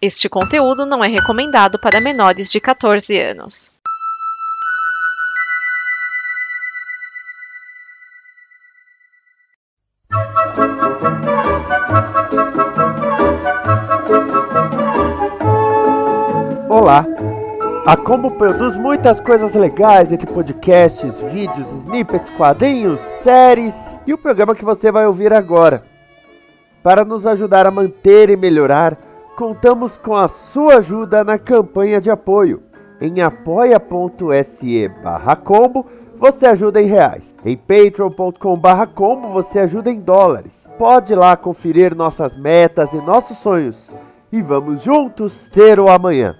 Este conteúdo não é recomendado para menores de 14 anos. Olá! A Combo produz muitas coisas legais entre podcasts, vídeos, snippets, quadrinhos, séries e o programa que você vai ouvir agora. Para nos ajudar a manter e melhorar, contamos com a sua ajuda na campanha de apoio. Em apoia.se combo você ajuda em reais. Em patreon.com combo você ajuda em dólares. Pode lá conferir nossas metas e nossos sonhos. E vamos juntos ter o amanhã.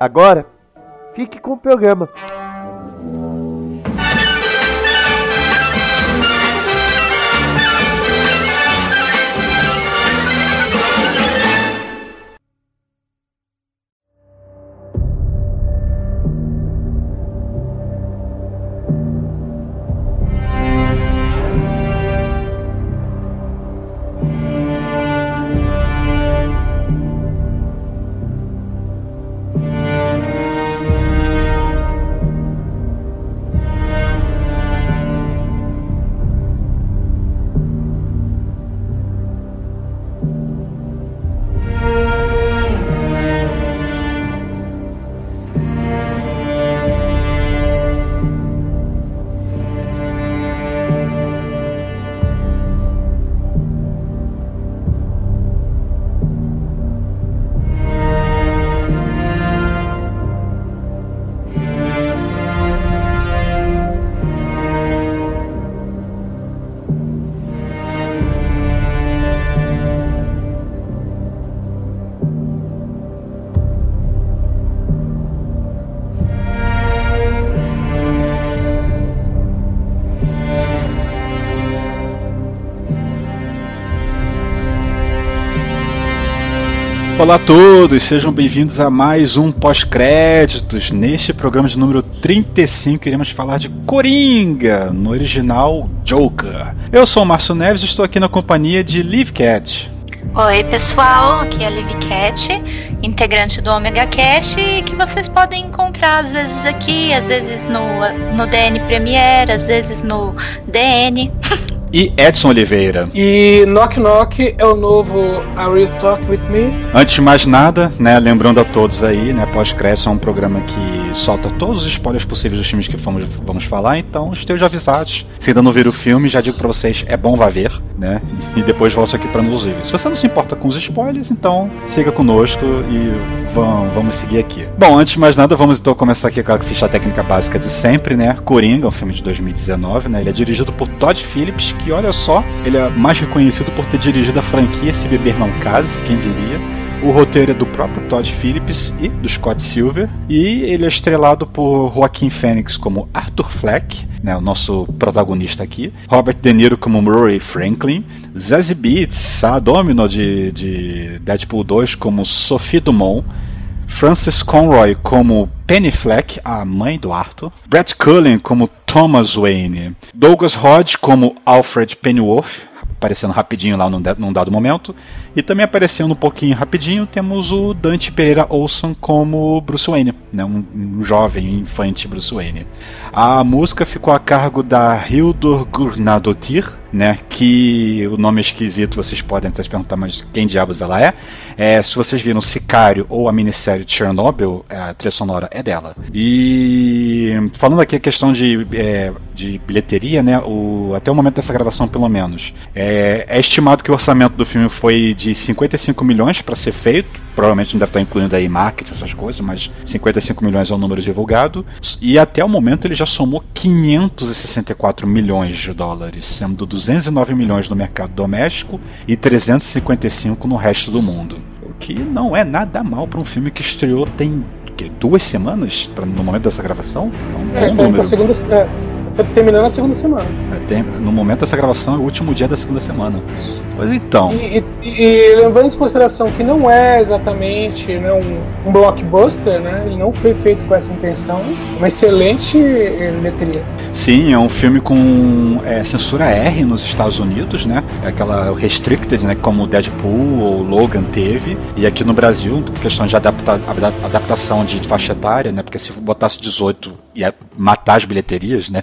Agora, fique com o programa. Olá a todos, sejam bem-vindos a mais um pós-créditos. Neste programa de número 35, iremos falar de Coringa, no original Joker. Eu sou o Márcio Neves e estou aqui na companhia de Liv Cat. Oi, pessoal, aqui é a Liv Cat, integrante do Omega Cash, que vocês podem encontrar às vezes aqui, às vezes no, no DN Premiere, às vezes no DN. e Edson Oliveira. E Knock Knock é o novo Are You Talk With Me? Antes de mais nada, né, lembrando a todos aí, né, Pós-Crédito é um programa que solta todos os spoilers possíveis dos filmes que vamos, vamos falar, então estejam avisados. Se ainda não viram o filme, já digo pra vocês, é bom vá ver, né, e depois volto aqui pra nos. Se você não se importa com os spoilers, então siga conosco e vamos, vamos seguir aqui. Bom, antes de mais nada, vamos então começar aqui com a ficha técnica básica de sempre, né, Coringa, um filme de 2019, né, ele é dirigido por Todd Phillips, que olha só, ele é mais reconhecido por ter dirigido a franquia Se Beber Não Case, quem diria. O roteiro é do próprio Todd Phillips e do Scott Silver. E ele é estrelado por Joaquim Phoenix como Arthur Fleck, né, o nosso protagonista aqui. Robert De Niro como Murray Franklin. Zazie Beetz, a Domino de, de Deadpool 2 como Sophie Dumont. Francis Conroy como Penny Fleck, a mãe do Arthur, Brett Cullen como Thomas Wayne, Douglas Hodge como Alfred Pennyworth, aparecendo rapidinho lá num, num dado momento, e também aparecendo um pouquinho rapidinho temos o Dante Pereira Olson como Bruce Wayne, né, um, um jovem infante Bruce Wayne. A música ficou a cargo da Hildur Gurnadotir, né? Que o nome é esquisito, vocês podem até se perguntar, mas quem diabos ela é? é se vocês viram Sicário ou a minissérie Chernobyl, a trilha sonora é dela. E falando aqui a questão de, é, de bilheteria, né? O, até o momento dessa gravação, pelo menos, é, é estimado que o orçamento do filme foi de 55 milhões para ser feito. Provavelmente não deve estar incluindo aí marketing, essas coisas, mas 55 milhões é o número divulgado. E até o momento ele já somou 564 milhões de dólares, sendo 209 milhões no mercado doméstico e 355 no resto do mundo. O que não é nada mal para um filme que estreou tem que, duas semanas pra, no momento dessa gravação. É, um é, bom número. Segunda, é, terminando a segunda semana. Tem- no momento dessa gravação é o último dia da segunda semana. Pois então. E, e- e levando em consideração que não é exatamente né, um, um blockbuster, né? Ele não foi feito com essa intenção. Uma excelente eh, bilheteria. Sim, é um filme com é, censura R nos Estados Unidos, né? É aquela restricted, né? Como o Deadpool ou Logan teve. E aqui no Brasil, por questão de adapta- ada- adaptação de faixa etária, né? Porque se botasse 18 ia matar as bilheterias, né?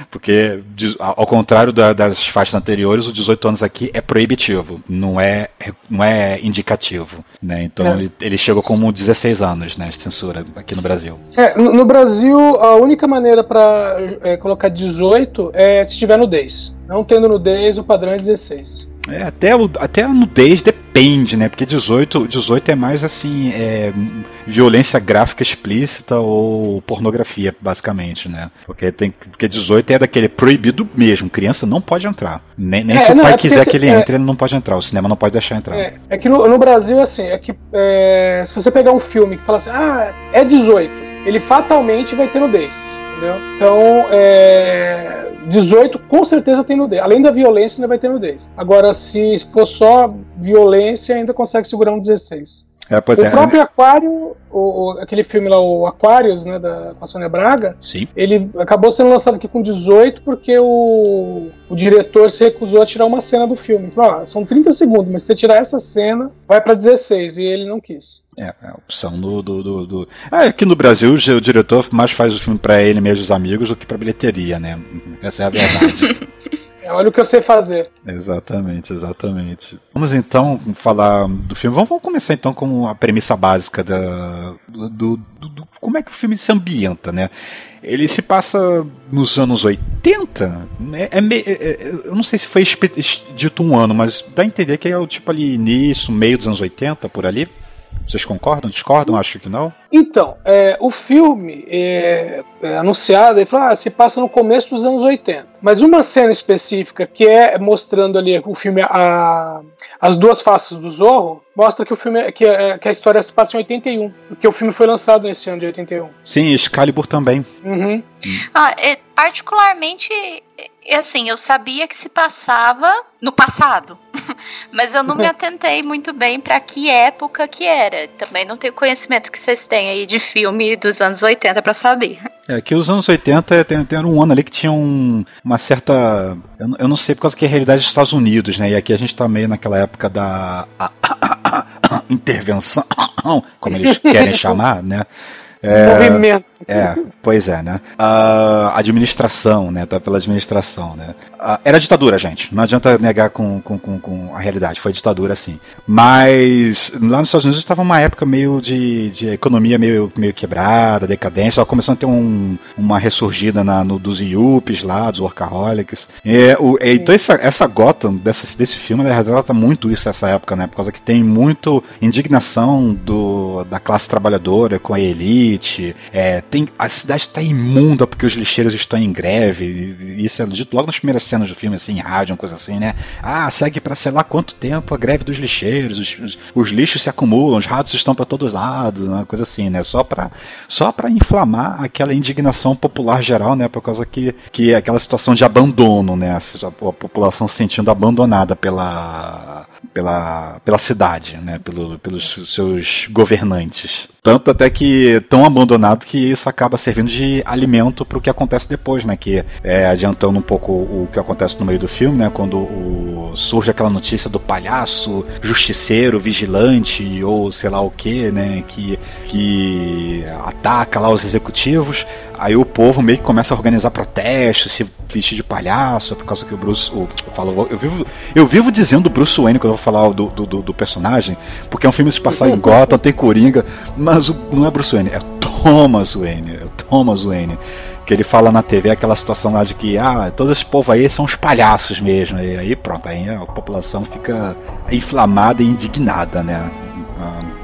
Porque, ao contrário da- das faixas anteriores, o 18 anos aqui é proibitivo, não é, não é indicativo, né? Então É. ele, ele chegou como 16 anos, né? De censura aqui no Brasil. É, no, no Brasil, a única maneira para colocar 18 é se tiver nudez. Não tendo nudez, o padrão é 16. É, até, o, até a nudez depende, né? Porque 18, 18 é mais assim, é, violência gráfica explícita ou pornografia, basicamente, né? Porque, tem, porque 18 é daquele proibido mesmo, criança não pode entrar. Nem, nem É, se o não, pai é quiser se- que ele é- entre, ele não pode entrar. O cinema não pode deixar entrar. É, é que no, no Brasil, assim, é que é, se você pegar um filme que fala assim, ah, é 18, ele fatalmente vai ter nudez. Entendeu? Então, é, 18 com certeza tem nudez. Além da violência, ainda vai ter nudez. Agora, se for só violência, ainda consegue segurar um 16. É, o é. próprio Aquário, o, o- aquele filme lá, o Aquarius, né, da, com a Sônia Braga, Sim. ele acabou sendo lançado aqui com 18 porque o, o diretor se recusou a tirar uma cena do filme. Falou, ah, são 30 segundos, mas se você tirar essa cena, vai pra 16. E ele não quis. É, é a opção do. do, do, do- Ah, aqui no Brasil, o diretor mais faz o filme pra ele mesmo, os amigos, do que pra bilheteria, né? Essa é a verdade. É, olha o que eu sei fazer. Exatamente, exatamente. Vamos então falar do filme. Vamos, vamos começar então com a premissa básica da, do, do- do- como é que o filme se ambienta, né? Ele se passa nos anos 80. né? É, me- é- é- eu não sei se foi dito um ano, mas dá a entender que é o tipo ali início, meio dos anos 80, por ali. Vocês concordam? Discordam? Acho que não. Então, é, o filme é, é anunciado, ele falou, ah, se passa no começo dos anos 80. Mas uma cena específica que é mostrando ali o filme, a- as duas faces do Zorro, mostra que o filme que, é- que a história se passa em 81, porque o filme foi lançado nesse ano de 81. Sim, Excalibur também. Uhum. Ah, é, particularmente, é, assim, eu sabia que se passava no passado, mas eu não me atentei muito bem pra que época que era. Também não tenho conhecimento que vocês têm aí de filme dos anos 80 pra saber. É que os anos 80 tem, tem um ano ali que tinha um- uma certa. Eu, não- eu não sei por causa que é a realidade dos Estados Unidos, né? E aqui a gente tá meio naquela época da intervenção, como eles querem chamar, né? Movimento. É, pois é, né? A administração, né? Tá pela administração, né? Era ditadura, gente. Não adianta negar com, com, com, com a realidade. Foi ditadura, sim. Mas lá nos Estados Unidos estava uma época meio de, de economia meio, meio quebrada, decadência. Tava começando a ter um, uma ressurgida na, no, dos Yuppies lá, dos Workaholics. É, o, é, então essa, essa Gotham dessa, desse filme, ela retrata muito isso nessa época, né? Por causa que tem muito indignação do, da classe trabalhadora com a elite. É, tem, a cidade está imunda porque os lixeiros estão em greve. e Isso é dito logo nas primeiras cenas do filme, assim, em rádio, uma coisa assim, né? Ah, segue para sei lá quanto tempo a greve dos lixeiros, os, os, os lixos se acumulam, os ratos estão para todos lados, uma coisa assim, né? Só para só inflamar aquela indignação popular geral, né? Por causa que, que é aquela situação de abandono, né? A população se sentindo abandonada pela, pela, pela cidade, né? Pelo, pelos seus governantes. Tanto até que tão abandonado que isso acaba servindo de alimento para o que acontece depois, né? Que é, adiantando um pouco o que acontece no meio do filme, né? Quando o, surge aquela notícia do palhaço, justiceiro, vigilante ou sei lá o que, né? Que, que ataca lá os executivos. Aí o povo meio que começa a organizar protestos, se vestir de palhaço, por causa que o Bruce. O, eu, falo, eu, vivo, eu vivo dizendo Bruce Wayne quando vou falar do, do, do personagem, porque é um filme se passar em Gotham, tem Coringa, mas o, não é Bruce Wayne, é Thomas Wayne, é Thomas Wayne. Que ele fala na TV aquela situação lá de que, ah, todo esse povo aí são os palhaços mesmo. E aí pronto, aí a população fica inflamada e indignada, né?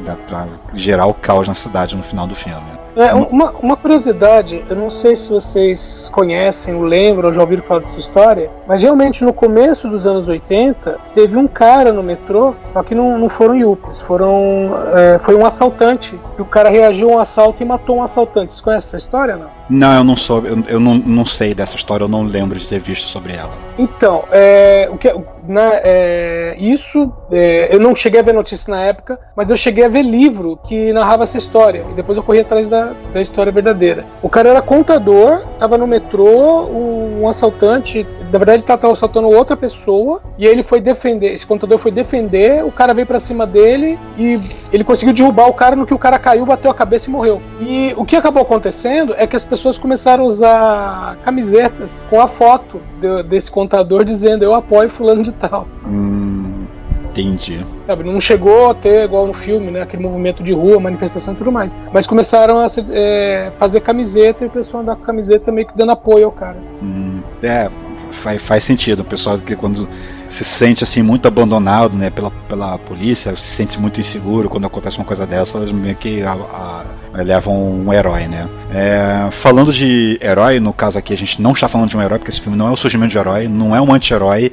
Pra, pra gerar o caos na cidade no final do filme. É, uma, uma curiosidade, eu não sei se vocês conhecem, ou lembram, ou já ouviram falar dessa história, mas realmente no começo dos anos 80 teve um cara no metrô, só que não, não foram Yuppies, foram, é, foi um assaltante, e o cara reagiu a um assalto e matou um assaltante. Vocês conhecem essa história não? Não, eu não soube, eu, eu não, não sei dessa história, eu não lembro de ter visto sobre ela. Então, é, o que, né, é, isso é, eu não cheguei a ver notícia na época, mas eu cheguei a ver livro que narrava essa história. E depois eu corri atrás da, da história verdadeira. O cara era contador, estava no metrô, um, um, assaltante, na verdade estava assaltando outra pessoa, e ele foi defender, esse contador foi defender, o cara veio para cima dele e ele conseguiu derrubar o cara no que o cara caiu, bateu a cabeça e morreu. E o que acabou acontecendo é que as pessoas começaram a usar camisetas com a foto de, desse contador dizendo eu apoio fulano de tal. Hum, entendi. Não chegou a ter, igual no filme, né, aquele movimento de rua, manifestação e tudo mais. Mas começaram a é, fazer camiseta e o pessoal andar com camiseta meio que dando apoio ao cara. Hum, é, faz, faz sentido. O pessoal que quando se sente assim muito abandonado né, pela, pela polícia, se sente muito inseguro quando acontece uma coisa dessa, elas meio que a, a, levam um herói, né? É, falando de herói, no caso aqui a gente não está falando de um herói, porque esse filme não é o surgimento de herói, não é um anti-herói.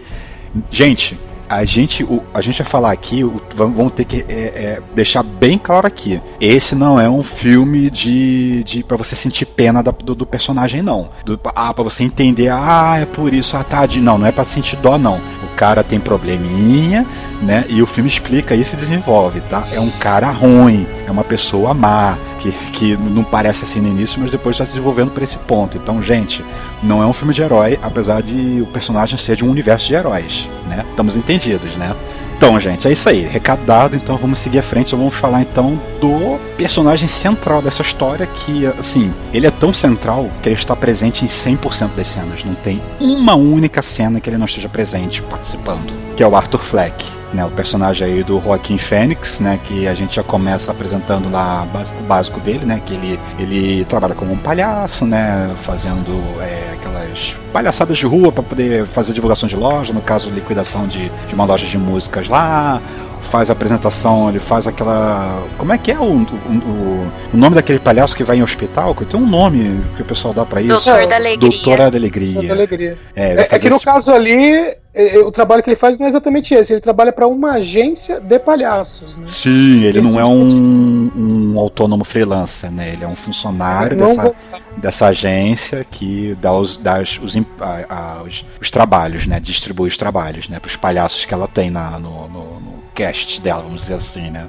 Gente, a gente, o, a gente vai falar aqui, o, vamos ter que é, é, deixar bem claro aqui. Esse não é um filme de, de para você sentir pena da, do, do, personagem, não. Do, ah, para você entender, ah, é por isso, ah, tá, de, não, não é para sentir dó, não. O cara tem probleminha, né? E o filme explica isso e desenvolve, tá? É um cara ruim, é uma pessoa má, que, que não parece assim no início, mas depois está se desenvolvendo para esse ponto. Então, gente, não é um filme de herói, apesar de o personagem ser de um universo de heróis, né? Estamos entendidos, né? Então, gente, é isso aí. Recado dado, então vamos seguir à frente. Vamos falar então do personagem central dessa história, que, assim, ele é tão central que ele está presente em 100% das cenas. Não tem uma única cena que ele não esteja presente, participando, que é o Arthur Fleck né, o personagem aí do Joaquim Fênix, né, que a gente já começa apresentando lá básico, básico dele, né, que ele, ele trabalha como um palhaço, né, fazendo é, aquelas palhaçadas de rua para poder fazer divulgação de loja, no caso liquidação de, de uma loja de músicas lá, faz a apresentação, ele faz aquela. Como é que é o, o, o nome daquele palhaço que vai em hospital? Que tem um nome que o pessoal dá para isso. Doutor da Alegria. Doutor da Alegria. Doutor da Alegria. É, é, é que no caso ali, é, é, o trabalho que ele faz não é exatamente esse, ele trabalha para uma agência de palhaços. Né? Sim, ele, não é um, um, autônomo freelancer, né? Ele é um funcionário dessa, dessa agência que dá os, dá os, os, a, a, os, os trabalhos, né? Distribui os trabalhos, né? Para os palhaços que ela tem na, no, no, no cast dela, vamos dizer assim, né?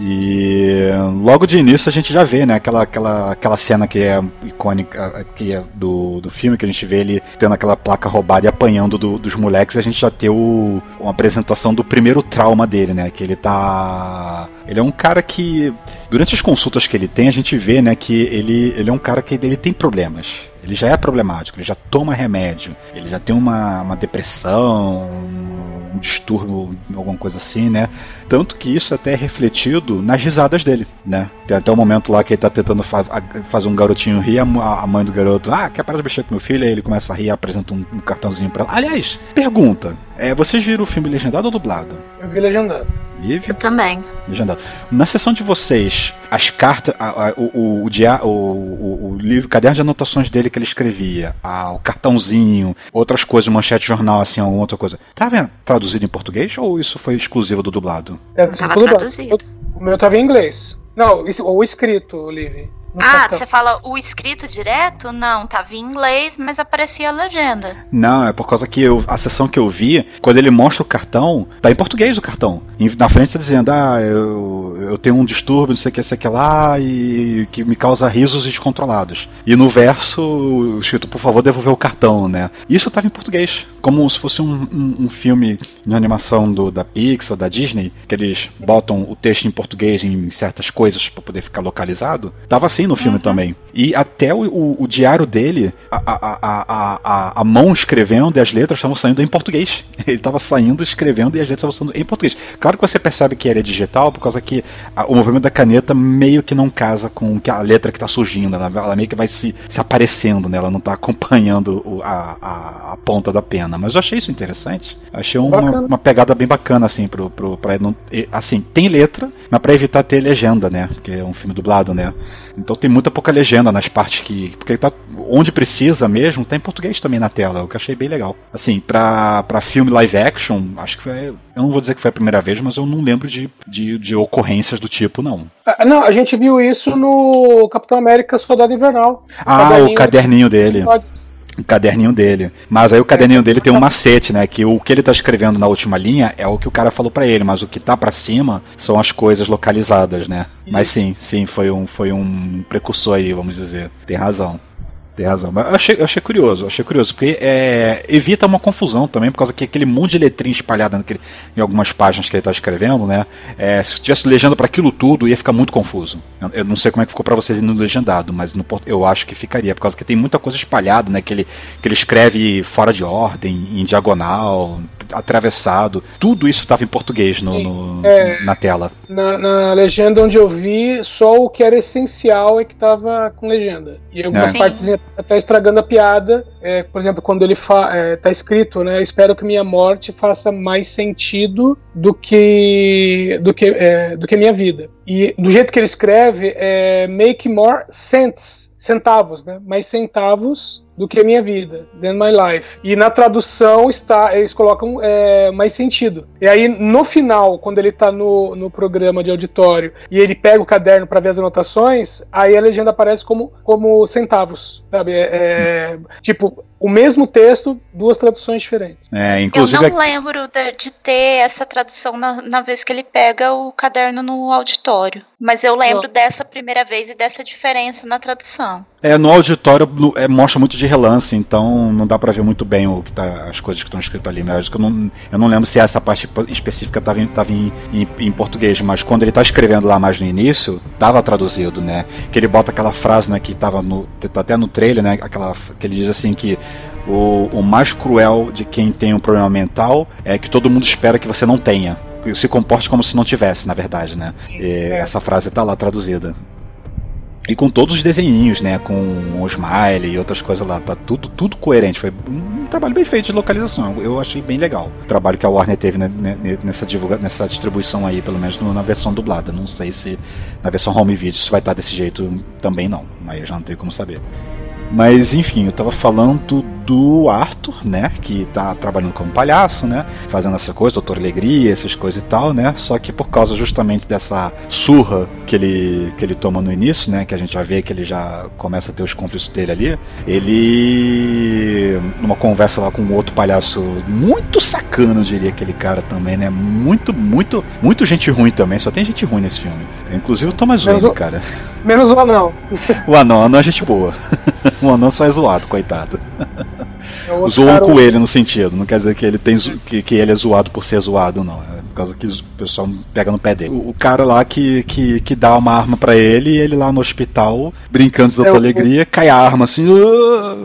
E logo de início a gente já vê, né, aquela, aquela, aquela cena que é icônica que é do, do filme, que a gente vê ele tendo aquela placa roubada e apanhando do, dos moleques, a gente já tem o, uma apresentação do primeiro trauma dele, né, que ele tá... Ele é um cara que, durante as consultas que ele tem, a gente vê, né, que ele, ele é um cara que ele tem problemas. Ele já é problemático, ele já toma remédio, ele já tem uma, uma depressão, um distúrbio, alguma coisa assim, né? Tanto que isso até é refletido nas risadas dele, né? Tem até um momento lá que ele tá tentando fa fazer um garotinho rir, a, mãe do garoto, ah, quer parar de mexer com meu filho? Aí ele começa a rir, apresenta um, um cartãozinho pra ela. Aliás, pergunta: é, vocês viram o filme legendado ou dublado? Eu vi legendado. Eu também. Legendado. Na sessão de vocês, as cartas, a, a, o, o, o, o, o, livro, caderno de anotações dele que ele escrevia, a, o cartãozinho, outras coisas, manchete de jornal, assim, alguma outra coisa. Tava traduzido em português ou isso foi exclusivo do dublado? É, tava traduzido. O meu tava em inglês. Não, o escrito, Livre. Ah, você fala o escrito direto? Não, tava em inglês, mas aparecia a legenda. Não, é por causa que eu, a sessão que eu vi, quando ele mostra o cartão, tá em português o cartão. Na frente tá dizendo, ah, eu, eu tenho um distúrbio, não sei o que, sei o que lá, e que me causa risos descontrolados. E no verso, escrito, por favor, devolver o cartão, né? Isso tava em português. Como se fosse um, um, um filme de animação do, da Pixar, da Disney, que eles botam o texto em português em certas coisas para poder ficar localizado. Tava assim no filme uhum. também. E até o, o, o diário dele, a, a, a, a, a mão escrevendo e as letras estavam saindo em português. Ele estava saindo, escrevendo e as letras estavam saindo em português. Claro que você percebe que ele é digital, por causa que a, o movimento da caneta meio que não casa com a letra que está surgindo. Ela, ela, meio que vai se, se aparecendo, né? Ela não está acompanhando o, a, a, a, ponta da pena. Mas eu achei isso interessante. Achei uma, uma pegada bem bacana, assim, pro, pro, pra não. Assim, tem letra, mas para evitar ter legenda, né? Porque é um filme dublado, né? Então tem muita pouca legenda nas partes que. Porque tá, onde precisa mesmo, tá em português também na tela, o que achei bem legal. Assim, pra, pra filme live action, acho que foi. Eu não vou dizer que foi a primeira vez, mas eu não lembro de, de, de ocorrências do tipo, não. Ah, Não, a gente viu isso no Capitão América Soldado Invernal. Ah, o caderninho dele. episódios. O caderninho dele. Mas aí o caderninho dele tem um macete, né? Que o que ele tá escrevendo na última linha é o que o cara falou pra ele, mas o que tá pra cima são as coisas localizadas, né? Mas sim, sim, foi um, foi um precursor aí, vamos dizer. Tem razão. Tem razão. Mas eu achei, eu achei curioso, eu achei curioso, porque é, evita uma confusão também, por causa que aquele monte de letrinha espalhada naquele, em algumas páginas que ele tá escrevendo, né? É, se tivesse legenda para aquilo tudo, ia ficar muito confuso. Eu, eu não sei como é que ficou para vocês no legendado, mas no, eu acho que ficaria, por causa que tem muita coisa espalhada, né? Que ele, que ele escreve fora de ordem, em diagonal, atravessado. Tudo isso estava em português no, no- É. na tela. Na, na legenda onde eu vi, só o que era essencial é que tava com legenda. E algumas Sim. partes tá estragando a piada. É, por exemplo, quando ele fa é, tá escrito, né? Espero que minha morte faça mais sentido do que do que, é, do que minha vida. E do jeito que ele escreve, é make more sense. Centavos, né? Mais centavos do que a minha vida, than my life. E na tradução está, eles colocam é, mais sentido. E aí no final, quando ele tá no, no programa de auditório e ele pega o caderno para ver as anotações, aí a legenda aparece como, como centavos, sabe? É, é, tipo o mesmo texto, duas traduções diferentes. É, Eu inclusive não lembro de, de ter essa tradução na, na vez que ele pega o caderno no auditório. Mas eu lembro Não. dessa primeira vez e dessa diferença na tradução. É, no auditório no- é, mostra muito de relance, então não dá pra ver muito bem o que tá, as coisas que estão escritas ali. Mas eu que eu não, eu não lembro se essa parte específica estava em, em, em- em português, mas quando ele tá escrevendo lá mais no início, tava traduzido, né? Que ele bota aquela frase, né, que tava no, tá até no trailer, né? Aquela que ele diz assim que o, o mais cruel de quem tem um problema mental é que todo mundo espera que você não tenha. Que Se comporte como se não tivesse, na verdade, né? E Essa frase tá lá traduzida. E com todos os desenhinhos, né? Com o smile e outras coisas lá. Tá tudo, tudo coerente. Foi um trabalho bem feito de localização. Eu achei bem legal. O trabalho que a Warner teve né, né, nessa, divulga nessa distribuição aí, pelo menos no- na versão dublada. Não sei se na versão home video isso vai estar desse jeito também não. Mas já não tenho como saber. Mas enfim, eu tava falando do Arthur, né? Que tá trabalhando como palhaço, né? Fazendo essa coisa, Doutor Alegria, essas coisas e tal, né? Só que por causa justamente dessa surra que ele, que ele toma no início, né? Que a gente vai ver que ele já começa a ter os conflitos dele ali. Ele. numa conversa lá com um outro palhaço muito sacano, diria aquele cara também, né? Muito, muito, muito gente ruim também. Só tem gente ruim nesse filme. Inclusive o Thomas Mas Wayne, cara. Menos o anão. O anão, o anão é gente boa. O anão só é zoado, coitado. É o outro Zoam cara- com ele no sentido. Não quer dizer que ele, tem que, que ele é zoado por ser zoado, não. É por causa que o pessoal pega no pé dele. O, o cara lá que, que, que dá uma arma pra ele, e ele lá no hospital, brincando de É, outra o- alegria, cai a arma assim. "Ah!"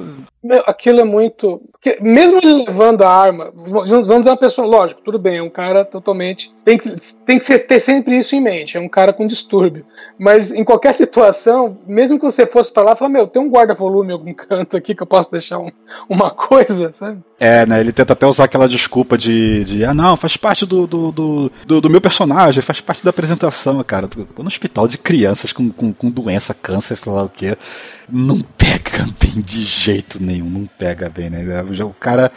Meu, aquilo é muito. Porque mesmo ele levando a arma, vamos dizer uma pessoa, lógico, tudo bem, é um cara totalmente. Tem que, tem que ter sempre isso em mente, é um cara com distúrbio. Mas em qualquer situação, mesmo que você fosse pra lá, falar, meu, tem um guarda-volume em algum canto aqui que eu posso deixar um- uma coisa, sabe? É, né? Ele tenta até usar aquela desculpa de, de ah, não, faz parte do, do, do, do- do meu personagem, faz parte da apresentação, cara. Tô tô no hospital de crianças com, com, com doença, câncer, sei lá o que. Não pega bem de jeito nenhum, não pega bem, né? O cara,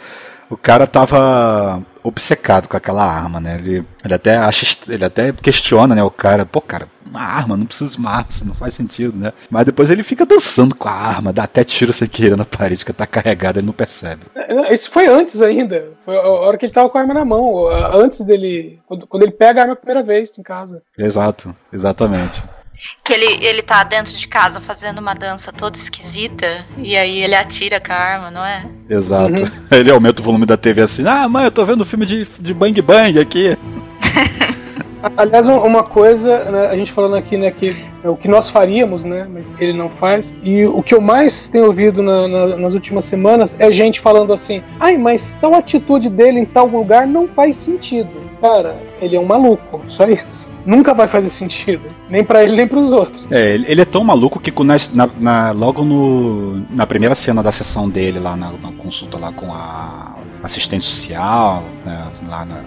o cara tava obcecado com aquela arma, né? Ele, ele até acha, ele até questiona, né? O cara, pô, cara, uma arma, não precisa de uma arma, isso não faz sentido, né? Mas depois ele fica dançando com a arma, dá até tiro sem querer na parede, que tá carregada, ele não percebe. É, Isso foi antes ainda. Foi a hora que ele tava com a arma na mão. Antes dele. Quando, quando ele pega a arma a primeira vez em casa. Exato, exatamente. Que ele, ele tá dentro de casa fazendo uma dança toda esquisita e aí ele atira com a arma, não é? Exato. Uhum. Ele aumenta o volume da TV assim, ah, mãe, eu tô vendo filme de, de Bang Bang aqui. Aliás, um- uma coisa, né, a gente falando aqui, né, que é o que nós faríamos, né, mas ele não faz. E o que eu mais tenho ouvido na- na- nas últimas semanas é gente falando assim: ai, mas tal atitude dele em tal lugar não faz sentido. Cara, ele é um maluco, só isso. Nunca vai fazer sentido, nem pra ele nem pros outros. É, ele, é tão maluco que na, na- logo no, na primeira cena da sessão dele, lá na, na consulta lá com a assistente social, né, lá na,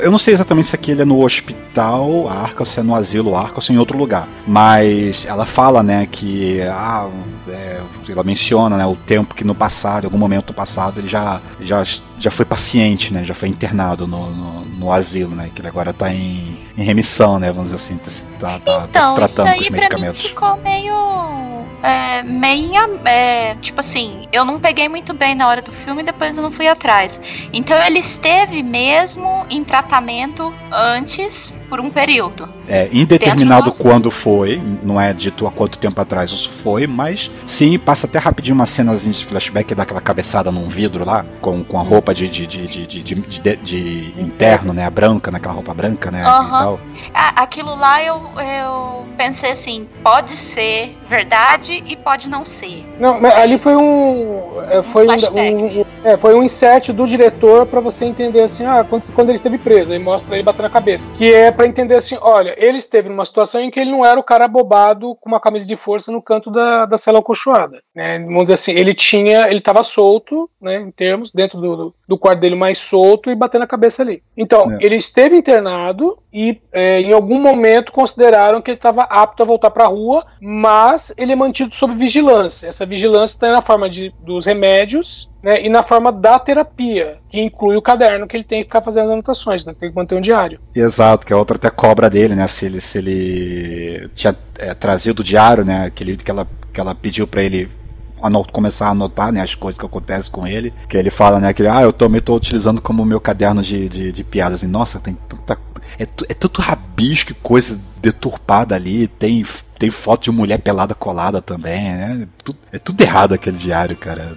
eu, não sei exatamente se aqui ele é no hospital Arca, se é no asilo Arca, ou se é em outro lugar. Mas ela fala, né, que ah, é, ela menciona, né, o tempo que no passado, em algum momento do passado, ele já, já, já foi paciente, né, já foi internado no, no, no asilo, né, que ele agora está em, em remissão, né, vamos dizer assim, tá, tá, então, tá se tratando com os Então, isso aí pra medicamentos. mim ficou meio. É, meio. é, tipo assim, eu não peguei muito bem na hora do filme e depois eu não fui atrás. Então ele esteve mesmo em tratamento antes por um período. É, indeterminado quando foi, não é dito há quanto tempo atrás isso foi, mas sim, passa até rapidinho uma cenazinha de flashback daquela cabeçada num vidro lá, com, com a roupa de, de, de, de, de, de- de- de interno, né? A branca, naquela roupa branca, né? A- aquilo lá eu, eu pensei assim: pode ser verdade e pode não ser. Não, mas ali foi um. é, Foi um, um- mesmo. é, foi um insert do diretor pra você entender assim, ah, quando, quando ele esteve preso, aí mostra ele batendo a cabeça. Que é pra entender assim, olha, ele esteve numa situação em que ele não era o cara bobado com uma camisa de força no canto da, da cela acolchoada. Né? Vamos dizer assim, ele tinha. Ele tava solto, né? Em termos, dentro do, do, do quarto dele mais solto e batendo a cabeça ali. Então, É. ele esteve internado e é, em algum momento consideraram que ele estava apto a voltar para a rua, mas ele é mantido sob vigilância. Essa vigilância está na forma de, dos remédios né, e na forma da terapia, que inclui o caderno que ele tem que ficar fazendo anotações, né, tem que manter um diário. Exato, que a outra até cobra dele, né? Se ele, se ele tinha é, trazido o diário, né? Aquele que ela, que ela pediu pra ele começar a anotar, né? As coisas que acontecem com ele. Que ele fala, né? Que ele, ah, eu também tô utilizando como meu caderno de, de, de piadas. E, nossa, tem tanta. É, é tanto rabisco e coisa deturpada ali. Tem, tem foto de mulher pelada colada também, né? Tu- é tudo errado aquele diário, cara.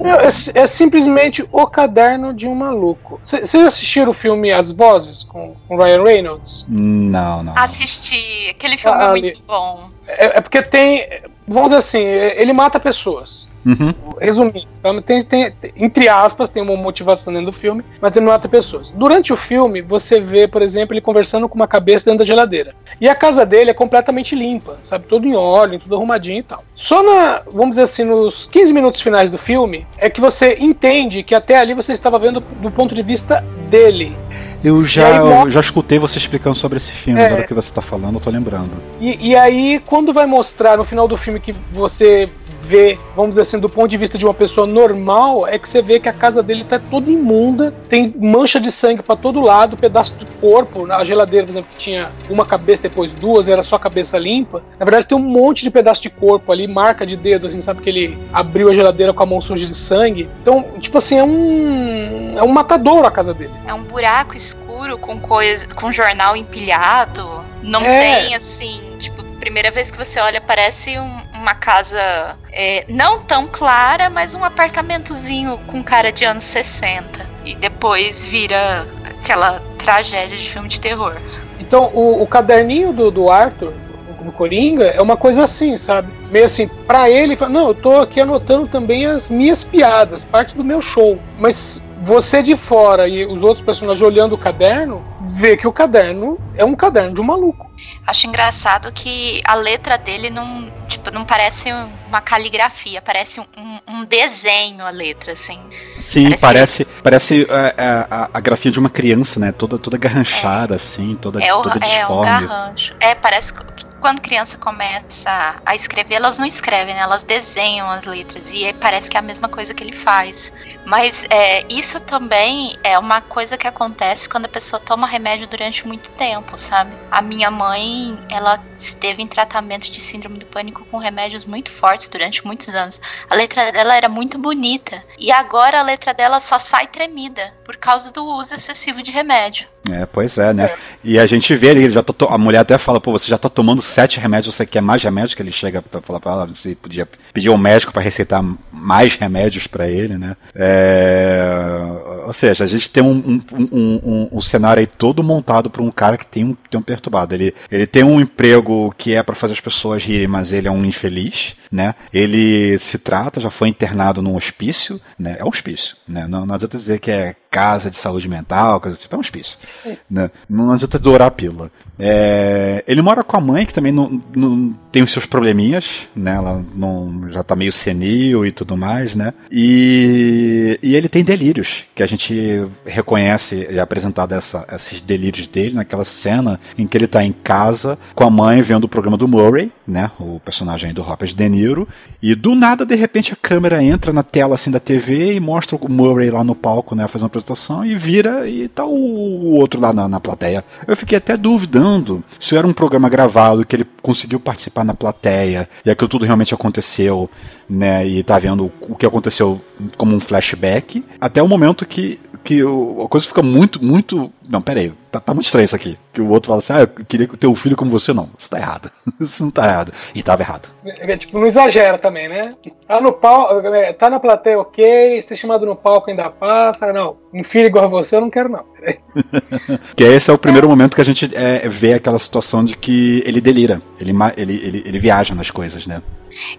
É, é simplesmente o caderno de um maluco. Vocês assistiram o filme As Vozes com, com Ryan Reynolds? Não, não. Assisti, aquele filme Ah, é ali. muito bom. É, é porque tem. Vamos dizer assim, é- ele mata pessoas. Uhum. Resumindo, então, tem, tem- entre aspas, tem uma motivação dentro do filme, mas ele não mata pessoas. Durante o filme, você vê, por exemplo, ele conversando com uma cabeça dentro da geladeira. E a casa dele é completamente limpa, sabe? Todo em óleo, tudo arrumadinho e tal. Só na, vamos dizer assim, nos 15 minutos finais do filme, é que você entende que até ali você estava vendo do ponto de vista dele. Eu já, aí, eu já escutei você explicando sobre esse filme, É. agora que você tá falando, eu tô lembrando. E, e aí, quando vai mostrar no final do filme que você vê, vamos dizer assim, do ponto de vista de uma pessoa normal, é que você vê que a casa dele tá toda imunda, tem mancha de sangue pra todo lado, pedaço de corpo, na geladeira, por exemplo, que tinha uma cabeça, depois duas, era só a cabeça limpa. Na verdade, tem um monte de pedaço de corpo ali, marca de dedo, assim, sabe que ele abriu a geladeira com a mão suja de sangue. Então, tipo assim, é um é um matador a casa dele. É um buraco escuro com coisa, com jornal empilhado. Não É. tem assim, tipo, primeira vez que você olha parece um- uma casa é, não tão clara, mas um apartamentozinho com cara de anos 60 e depois vira aquela tragédia de filme de terror. Então, o, o caderninho do, do Arthur, do Coringa, é uma coisa assim, sabe? Meio assim, pra ele, não, eu tô aqui anotando também as minhas piadas, parte do meu show. Mas você de fora e os outros personagens olhando o caderno, vê que o caderno é um caderno de um maluco. Acho engraçado que a letra dele não, tipo, não parece uma caligrafia, parece um, um- um desenho a letra, assim. Sim, Parece- parece, parece é, é, a, a grafia de uma criança, né? Toda, toda garranchada, assim, toda, É, o, toda é um disforme. garrancho. É, parece que quando criança começa a escrever, elas não escrevem, né? elas desenham as letras. E aí parece que é a mesma coisa que ele faz. Mas é, isso também é uma coisa que acontece quando a pessoa toma remédio durante muito tempo, sabe? A minha mãe, ela esteve em tratamento de síndrome do pânico com remédios muito fortes durante muitos anos. A letra dela era muito bonita. E agora a letra dela só sai tremida por causa do uso excessivo de remédio. É, pois é, né? É. E a gente vê ele, já tá to- a mulher até fala, pô, você já tá tomando sete remédios, você quer mais remédios? Que ele chega pra falar pra ela, você podia pedir ao médico pra receitar mais remédios pra ele, né? É, ou seja, a gente tem um, um, um, um- um cenário aí todo montado pra um cara que tem um, tem um perturbado. Ele, ele tem um emprego que é pra fazer as pessoas rirem, mas ele é um infeliz, né? Ele se trata, já foi internado num hospício, né? É um hospício, né? Não, não adianta dizer que é casa de saúde mental, coisa tipo, é um hospício. Né? Não adianta dourar a pílula. É, ele mora com a mãe, que também não, não, tem os seus probleminhas, né? Ela não, já tá meio senil e tudo mais, né? E, e ele tem delírios, que a gente reconhece e é apresentado essa, esses delírios dele naquela cena em que ele tá em casa com a mãe vendo o programa do Murray, né? O personagem do Robert De Niro. E do nada, de repente, a câmera entra na tela assim da TV e mostra o Murray lá no palco, né? Fazendo uma apresentação e vira e tá o, o outro lá na, na plateia. Eu fiquei até duvidando se era um programa gravado que ele conseguiu participar na plateia e aquilo tudo realmente aconteceu, né? E tá vendo o que aconteceu como um flashback, até o momento que que a coisa fica muito, muito. Não, peraí, tá, tá muito estranho isso aqui. Que o outro fala assim: ah, eu queria ter um filho como você. Não, isso tá errado. isso não tá errado. E tava errado. É, é, tipo, não exagera também, né? Tá no palco, é, tá na plateia, ok. Ser chamado no palco ainda passa. Não, um filho igual a você eu não quero, não. que esse é o primeiro momento que a gente é, vê aquela situação de que ele delira. Ele, ele, ele, ele viaja nas coisas, né?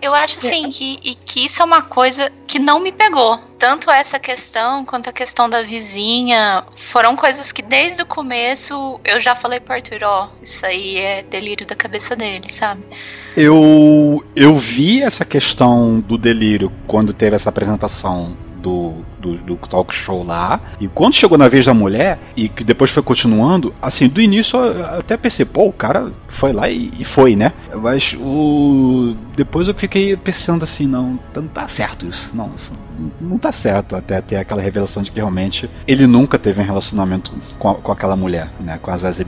Eu acho sim que, e que isso é uma coisa que não me pegou. Tanto essa questão quanto a questão da vizinha foram coisas que desde o começo eu já falei pro Arthur, ó, oh, isso aí é delírio da cabeça dele, sabe? Eu, eu vi essa questão do delírio quando teve essa apresentação do, do, do, talk show lá. E quando chegou na vez da mulher, e que depois foi continuando, assim, do início eu até pensei, pô, o cara foi lá e, e foi, né? Mas o. Depois eu fiquei pensando assim, não, não tá certo isso. Não, isso não tá certo. Até ter aquela revelação de que realmente ele nunca teve um relacionamento com, a, com aquela mulher, né? Com a Zazie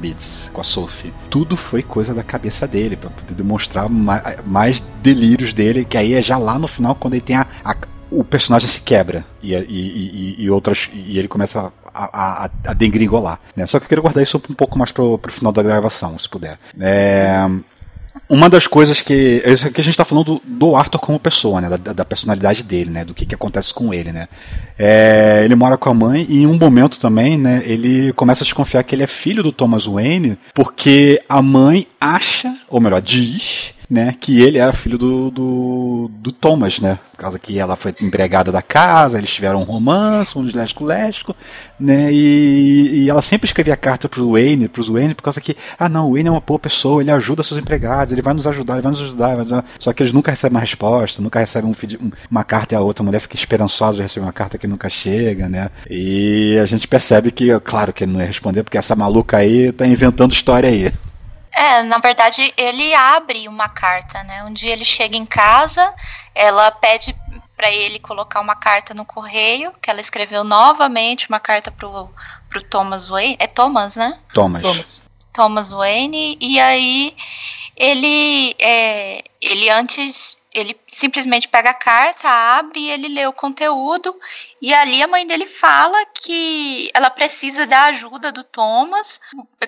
com a Sophie. Tudo foi coisa da cabeça dele, para poder demonstrar mais, mais delírios dele, que aí é já lá no final, quando ele tem a, a o personagem se quebra e, e, e, e outras e ele começa a, a, a. Né? Só que eu quero guardar isso um pouco mais pro, pro final da gravação, se puder. É, uma das coisas que. Isso aqui a gente está falando do, do, Arthur como pessoa, né? Da, da, personalidade dele, né? Do que, que acontece com ele, né? É, ele mora com a mãe e em um momento também, né? Ele começa a desconfiar que ele é filho do Thomas Wayne, porque a mãe acha, ou melhor, diz né, que ele era filho do, do, do Thomas, né? Por causa que ela foi empregada da casa, eles tiveram um romance, um lesco-lesco, né? E, e, ela sempre escrevia carta pro Wayne, pros Wayne, por causa que, ah não, o Wayne é uma boa pessoa, ele ajuda seus empregados, ele vai nos ajudar, ele vai nos ajudar, vai nos ajudar. Só que eles nunca recebem uma resposta, nunca recebem um, uma carta e a outra mulher fica esperançosa de receber uma carta que nunca chega, né? E a gente percebe que, claro que ele não ia responder, porque essa maluca aí tá inventando história aí. É, na verdade, ele abre uma carta, né? Um dia ele chega em casa, ela pede para ele colocar uma carta no correio, que ela escreveu novamente uma carta pro, pro Thomas Wayne. É Thomas, né? Thomas. Thomas, Thomas Wayne. E aí ele, é, ele antes ele simplesmente pega a carta, abre ele lê o conteúdo. E ali a mãe dele fala que ela precisa da ajuda do Thomas,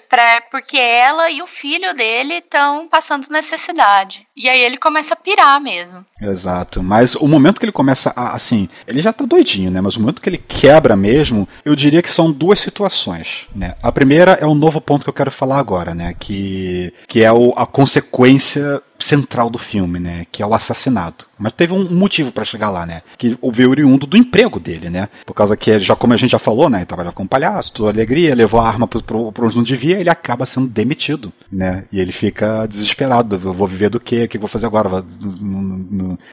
pra, porque ela e o filho dele estão passando necessidade. E aí ele começa a pirar mesmo. Exato. Mas o momento que ele começa a, assim, ele já tá doidinho, né? Mas o momento que ele quebra mesmo, eu diria que são duas situações, né? A primeira é o novo ponto que eu quero falar agora, né? Que, que é o, a consequência central do filme, né? Que é o assassinato. importante. Mas teve um motivo para chegar lá, né? Que veio oriundo do emprego dele, né? Por causa que, já como a gente já falou, né? Ele trabalhava com um palhaço, toda alegria, levou a arma para onde não devia, ele acaba sendo demitido, né? E ele fica desesperado. Eu vou viver do quê? O que eu vou fazer agora?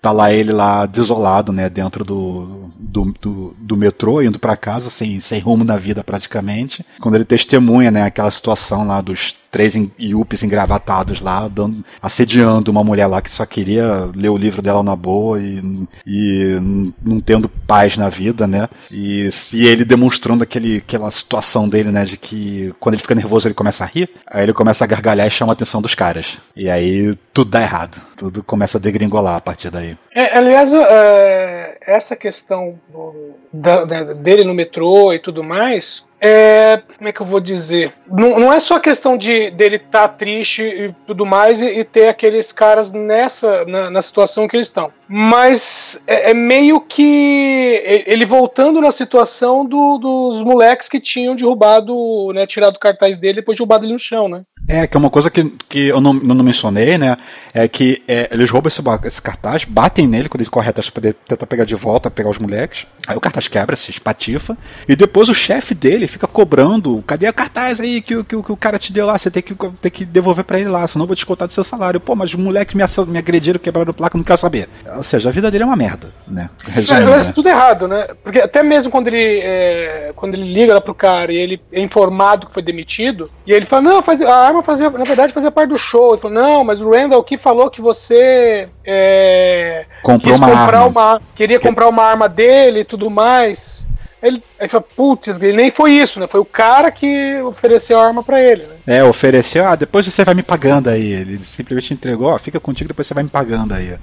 Tá lá ele lá desolado, né? Dentro do, do, do, do metrô, indo para casa, sem, sem rumo na vida praticamente. Quando ele testemunha, né? Aquela situação lá dos três Yuppies engravatados lá, dando, assediando uma mulher lá que só queria ler o livro dela na boa e, e não tendo paz na vida, né? E, e ele demonstrando aquele, aquela situação dele, né? De que quando ele fica nervoso ele começa a rir, aí ele começa a gargalhar e chama a atenção dos caras. E aí tudo dá errado. Tudo começa a degringolar a partir daí. É, aliás, é, essa questão do, da, dele no metrô e tudo mais, é, como é que eu vou dizer? Não, não é só questão de dele estar tá triste e tudo mais e, e, ter aqueles caras nessa na, na situação que eles estão, mas é, é, meio que ele voltando na situação do, dos moleques que tinham derrubado, né, tirado o cartaz dele e depois derrubado ele no chão, né? É, que é uma coisa que, que eu não, não mencionei, né? É que é, eles roubam esse, esse, cartaz, batem nele quando ele corre atrás pra poder tentar pegar de volta, pegar os moleques. Aí o cartaz quebra, se espatifa. E depois o chefe dele fica cobrando: cadê o cartaz aí que, que, que o cara te deu lá? Você tem que, tem que devolver pra ele lá, senão eu vou descontar do seu salário. Pô, mas os moleques me, me agrediram, quebraram o placa, não quero saber. Ou seja, a vida dele é uma merda, né? Resumindo, é, né? tudo errado, né? Porque até mesmo quando ele, é, quando ele liga lá pro cara e ele é informado que foi demitido, e ele fala: não, faz, a arma fazia, na verdade fazia parte do show. Ele falou: não, mas o Randall que falou que você é, comprou uma arma. Uma, queria que... comprar uma arma dele e tudo mais. Ele, ele fala, putz, ele nem foi isso, né? Foi o cara que ofereceu a arma para ele, né? É, ofereceu, ah, depois você vai me pagando aí. Ele simplesmente entregou, ó, fica contigo, depois você vai me pagando aí.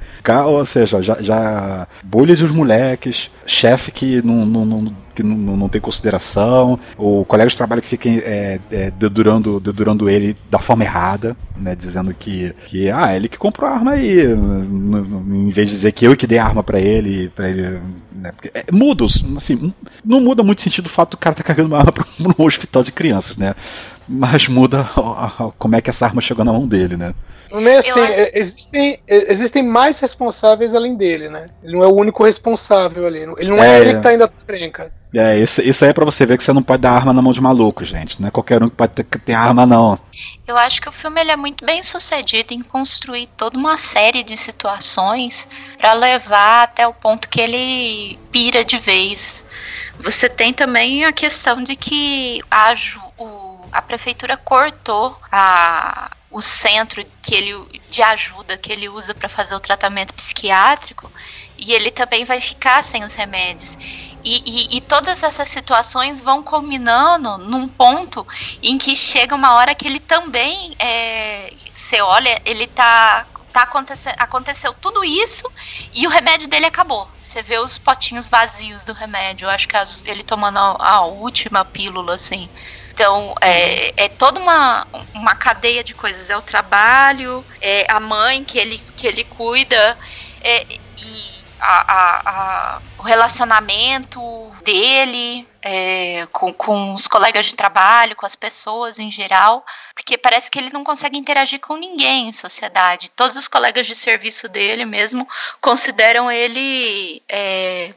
Ou seja, já, já bullies os moleques, chefe que não, não, não que não, não, tem consideração, o colega de trabalho que fica é, é, dedurando, dedurando ele da forma errada, né, dizendo que, que ah, ele que comprou a arma aí, em vez de dizer que eu que dei a arma para ele, para ele, né, porque, é, muda, assim, não muda muito sentido o fato do cara tá carregando uma arma para um hospital de crianças, né, mas muda como é que essa arma chegou na mão dele, né. É assim, eu... É, existem, é, existem mais responsáveis além dele, né? Ele não é o único responsável ali. Ele não é, é ele que tá indo à frente. É, isso, isso aí é pra você ver que você não pode dar arma na mão de maluco, gente. Não é qualquer um que pode ter, ter arma, não. Eu acho que o filme ele é muito bem sucedido em construir toda uma série de situações para levar até o ponto que ele pira de vez. Você tem também a questão de que a, o, a prefeitura cortou a, o centro que ele, de ajuda que ele usa para fazer o tratamento psiquiátrico e ele também vai ficar sem os remédios. E, e, e, todas essas situações vão culminando num ponto em que chega uma hora que ele também, é, você olha, ele tá, tá acontecendo, aconteceu tudo isso e o remédio dele acabou. Você vê os potinhos vazios do remédio. Eu acho que as, ele tomando a, a última pílula, assim. Então, é, é toda uma, uma cadeia de coisas. É o trabalho, é a mãe que ele, que ele cuida, é, e a, a, a, o relacionamento dele é, com, com os colegas de trabalho, com as pessoas em geral, porque parece que ele não consegue interagir com ninguém em sociedade. Todos os colegas de serviço dele mesmo consideram ele é,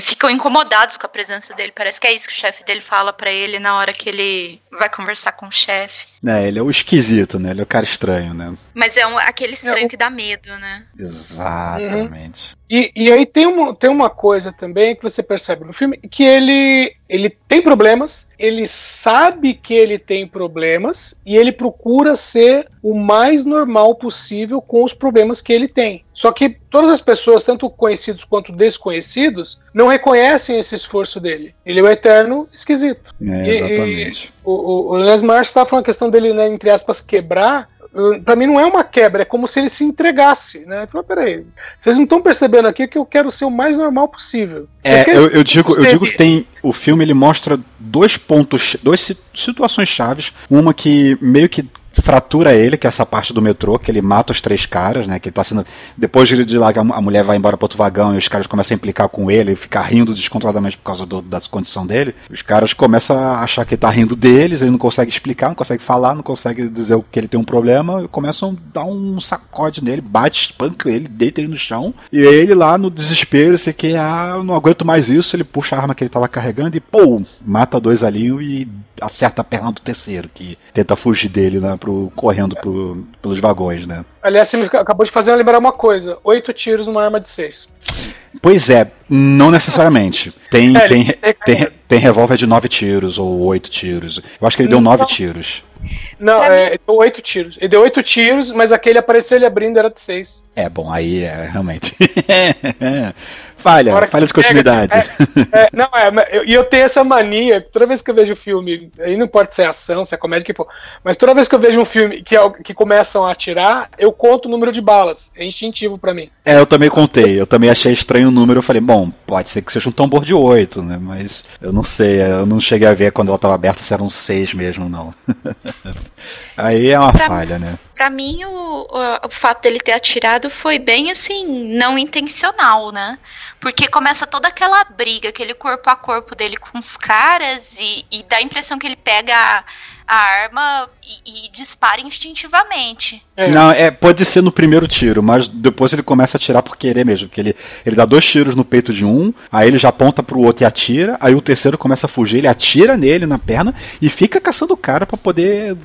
ficam incomodados com a presença dele. Parece que é isso que o chefe dele fala para ele na hora que ele vai conversar com o chefe. É, ele é o esquisito, né? Ele é o cara estranho, né? Mas é um, aquele estranho é, que dá medo, né? Exatamente. Uhum. E, e aí tem uma, tem uma coisa também que você percebe no filme, que ele, ele tem problemas, ele sabe que ele tem problemas e ele procura ser o mais normal possível com os problemas que ele tem. Só que todas as pessoas, tanto conhecidos quanto desconhecidos, não reconhecem esse esforço dele. Ele é o eterno esquisito. É, exatamente. E, e o, o, o Marsh está falando a questão dele, né, entre aspas, quebrar para mim não é uma quebra, é como se ele se entregasse, né? Falei, peraí, vocês não estão percebendo aqui que eu quero ser o mais normal possível. É, eu, eu, digo, eu digo que tem o filme ele mostra dois pontos, duas situações chaves, uma que meio que fratura ele, que é essa parte do metrô, que ele mata os três caras, né? Que ele tá sendo. Depois de, lá, a mulher vai embora para outro vagão e os caras começam a implicar com ele ficar rindo descontroladamente por causa do, da condição dele. Os caras começam a achar que ele tá rindo deles, ele não consegue explicar, não consegue falar, não consegue dizer que ele tem um problema, e começam a dar um sacode nele, bate, espanca ele, deita ele no chão, e ele lá no desespero, sei que, ah, não aguento mais isso, ele puxa a arma que ele tava carregando e, pô, mata dois ali e acerta a perna do terceiro, que tenta fugir dele, né? Pro, correndo pro, pelos vagões, né? Aliás, você acabou de fazer lembrar uma coisa: oito tiros numa arma de seis. Pois é, não necessariamente. Tem, é, tem, tem, tem revólver de nove tiros ou oito tiros. Eu acho que ele deu nove tiros. Não, é, deu oito tiros. Ele deu oito tiros, mas aquele apareceu ele abrindo era de seis. É, bom, aí é realmente. falha, falha de continuidade. É, é, não, é, e eu, eu, tenho essa mania, toda vez que eu vejo filme, aí não importa se é ação, se é comédia, que for, mas toda vez que eu vejo um filme que, que começam a atirar, eu conto o número de balas. É instintivo para mim. É, eu também contei, eu também achei estranho o número, eu falei, bom, pode ser que seja um tambor de oito, né? Mas eu não sei, eu não cheguei a ver quando ela estava aberta se eram seis mesmo, não. Aí é uma pra falha, né? Pra mim, o, o, fato dele ter atirado foi bem assim, não intencional, né? Porque começa toda aquela briga, aquele corpo a corpo dele com os caras, e, e dá a impressão que ele pega a arma e, e dispara instintivamente. É. Não, é, pode ser no primeiro tiro, mas depois ele começa a atirar por querer mesmo. Porque ele, ele dá dois tiros no peito de um, aí ele já aponta pro outro e atira, aí o terceiro começa a fugir, ele atira nele na perna e fica caçando o cara para poder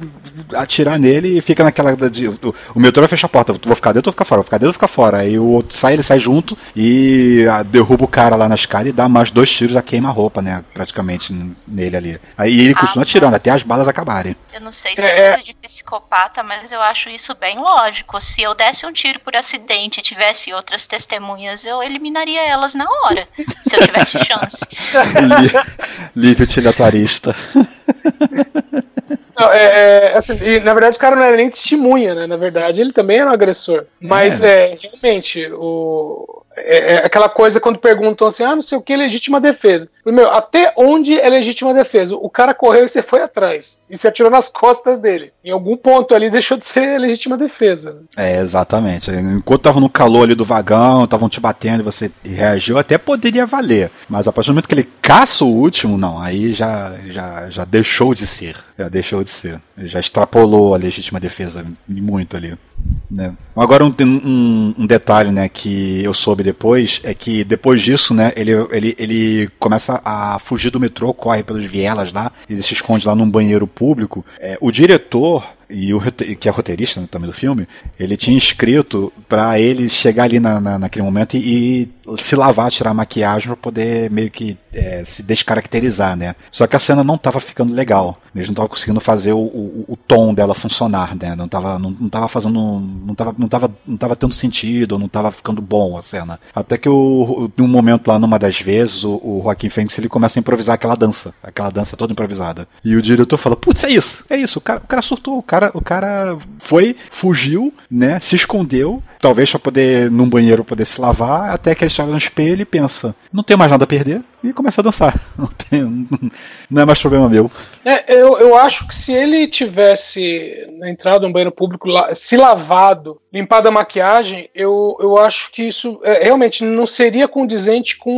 atirar nele e fica naquela. De, o, o metrô vai fechar a porta, vou ficar dentro ou ficar fora, vou ficar dentro ou ficar fora. Aí o outro sai, ele sai junto e a, derruba o cara lá na escada e dá mais dois tiros, a queima-roupa, né? Praticamente nele ali. Aí ele continua ah, atirando até as balas acabarem. Eu não sei se é, é coisa de psicopata, mas eu acho isso bem lógico. Se eu desse um tiro por acidente e tivesse outras testemunhas, eu eliminaria elas na hora. Se eu tivesse chance. Livre utilitarista. Não, é, é, assim, e, na verdade, o cara não era nem testemunha, né? Na verdade, ele também era um agressor. Mas, é, é realmente, o, é, é, aquela coisa quando perguntam assim, ah, não sei o que, legítima defesa. Primeiro, até onde é legítima defesa? O cara correu e você foi atrás. E você atirou nas costas dele. Em algum ponto ali deixou de ser legítima defesa. É, exatamente. Enquanto tava no calor ali do vagão, estavam te batendo e você reagiu, até poderia valer. Mas a partir do momento que ele caça o último, não, aí já, já, já deixou de ser. Já deixou de ser. Já extrapolou a legítima defesa muito ali. Né? Agora um, um, um, detalhe né, que eu soube depois é que depois disso né, ele, ele, ele começa a fugir do metrô, corre pelas vielas lá, ele se esconde lá num banheiro público. É, o diretor e o que é roteirista né, também do filme, ele tinha escrito para ele chegar ali na, na, naquele momento e, e, se lavar, tirar a maquiagem para poder meio que é, se descaracterizar, né? Só que a cena não tava ficando legal. Eles não estavam conseguindo fazer o, o, o, tom dela funcionar, né? Não tava, não, não tava fazendo. Não tava, não, tava, não tava tendo sentido, não tava ficando bom a cena. Até que o, um momento lá, numa das vezes, o, o Joaquim Fênix ele começa a improvisar aquela dança. Aquela dança toda improvisada. E o diretor fala: Putz, é isso, é isso. O cara, o cara surtou, o cara, o cara foi, fugiu, né? Se escondeu, talvez para poder, num banheiro, poder se lavar, até que ele chega no espelho e pensa: Não tenho mais nada a perder e começa a dançar. Não, tem, não é mais problema meu. É, eu, eu acho que se ele tivesse entrado no banheiro público, se lavado, limpado a maquiagem, eu, eu acho que isso é, realmente não seria condizente com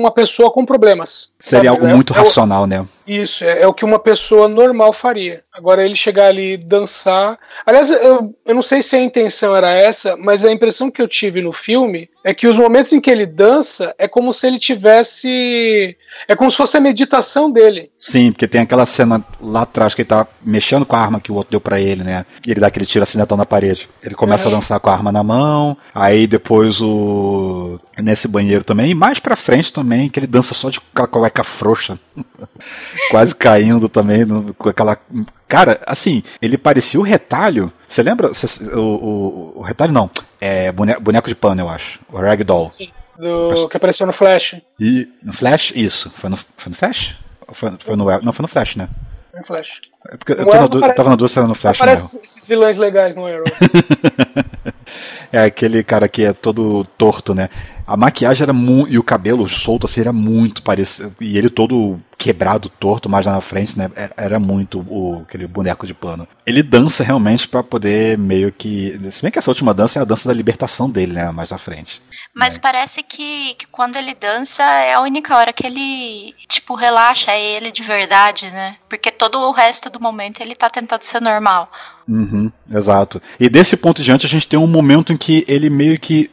uma pessoa com problemas. Seria sabe? algo é, muito é, racional, né? Isso, é, é, o que uma pessoa normal faria. Agora ele chegar ali e dançar. Aliás, eu, eu não sei se a intenção era essa, mas a impressão que eu tive no filme é que os momentos em que ele dança é como se ele tivesse. É como se fosse a meditação dele. Sim, porque tem aquela cena lá atrás que ele tá mexendo com a arma que o outro deu para ele, né? E ele dá aquele tiro acidentão na parede. Ele começa é. a dançar com a arma na mão, aí depois o. Nesse banheiro também, e mais pra frente também, que ele dança só de cueca frouxa. Quase caindo também, com aquela Cara, assim, ele parecia o retalho. Você lembra? O, o, o, retalho não. É boneco, boneco de pano, eu acho. O Ragdoll. Do, que apareceu no Flash. E, no Flash? Isso. Foi no, foi no Flash? Foi, foi no, não, foi no Flash, né? No Flash. É porque eu, tô na, aparece, tava na dúvida no Flash. Aparece esses vilões legais no Arrow. é aquele cara que é todo torto, né? A maquiagem era muito. E o cabelo solto assim era muito parecido. E ele todo quebrado, torto, mais na frente, né? Era muito o, aquele boneco de pano. Ele dança realmente para poder meio que. Se bem que essa última dança é a dança da libertação dele, né? Mais à frente. Mas é. parece que, que, quando ele dança é a única hora que ele, tipo, relaxa é ele de verdade, né? Porque todo o resto do momento ele tá tentando ser normal. Uhum, exato. E desse ponto diante a gente tem um momento em que ele meio que.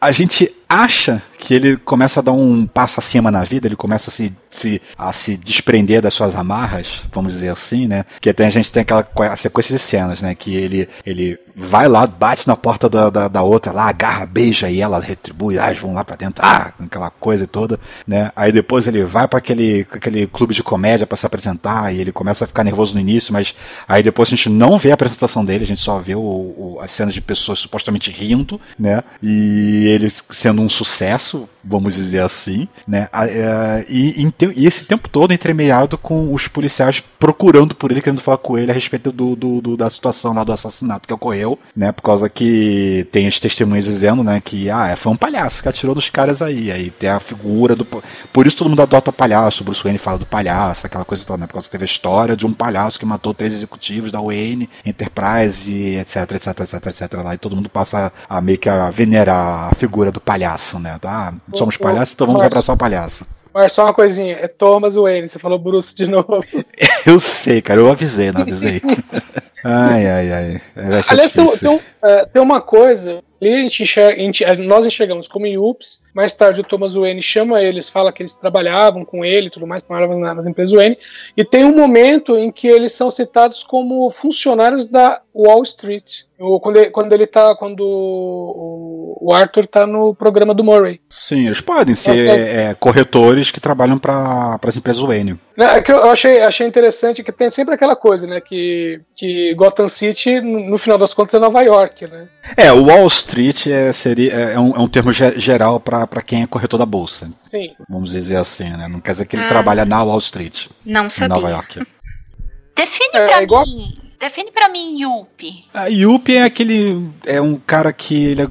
A gente acha que ele começa a dar um passo acima na vida, ele começa a se, se, a se desprender das suas amarras, vamos dizer assim, né? Que até a gente tem aquela sequência de cenas, né? Que ele, ele vai lá, bate na porta da, da, da outra lá, agarra, beija e ela retribui, ah, vão lá pra dentro, ah, aquela coisa toda, né? Aí depois ele vai para aquele, aquele clube de comédia para se apresentar e ele começa a ficar nervoso no início, mas aí depois a gente não vê a apresentação dele, a gente só vê o, o, as cenas de pessoas supostamente rindo, né? E ele sendo um sucesso, vamos dizer assim, né? É, e, e, esse tempo todo entremeado com os policiais procurando por ele, querendo falar com ele a respeito do, do, do, da situação lá do assassinato que ocorreu, né? Por causa que tem as testemunhas dizendo, né, que ah, foi um palhaço que atirou dos caras aí. Aí tem a figura do. Por isso todo mundo adota palhaço. O Bruce Wayne fala do palhaço, aquela coisa toda, né? Por causa que teve a história de um palhaço que matou três executivos da Wayne, Enterprise, etc, etc, etc, etc. Lá, e todo mundo passa a meio que a venerar a figura do palhaço, né? Tá? Somos palhaços, então vamos abraçar o palhaço. Mas só uma coisinha, é Thomas Wayne, você falou Bruce de novo. Eu sei, cara, eu avisei, não avisei. ai, ai, ai. Aliás, tem, tem, é, tem, uma coisa, ali a gente enxerga, a gente, nós enxergamos como Yups, mais tarde o Thomas Wayne chama eles, fala que eles trabalhavam com ele e tudo mais, trabalhavam nas empresas Wayne, e tem um momento em que eles são citados como funcionários da Wall Street. Quando ele, quando ele tá. Quando o, Arthur tá no programa do Murray. Sim, eles podem ser é, corretores que trabalham para as empresas Wayne. É que eu achei, achei interessante que tem sempre aquela coisa, né? Que, que Gotham City, no final das contas, é Nova York, né? É, o Wall Street é, seria, é, é um, é um termo geral para quem é corretor da bolsa. Sim. Vamos dizer assim, né? Não quer dizer que ele ah, trabalha na Wall Street. Não sabia. Em Nova York. Define é, pra é igual... mim Define para mim Yuppie. A Yuppie é aquele. É um cara que ele é,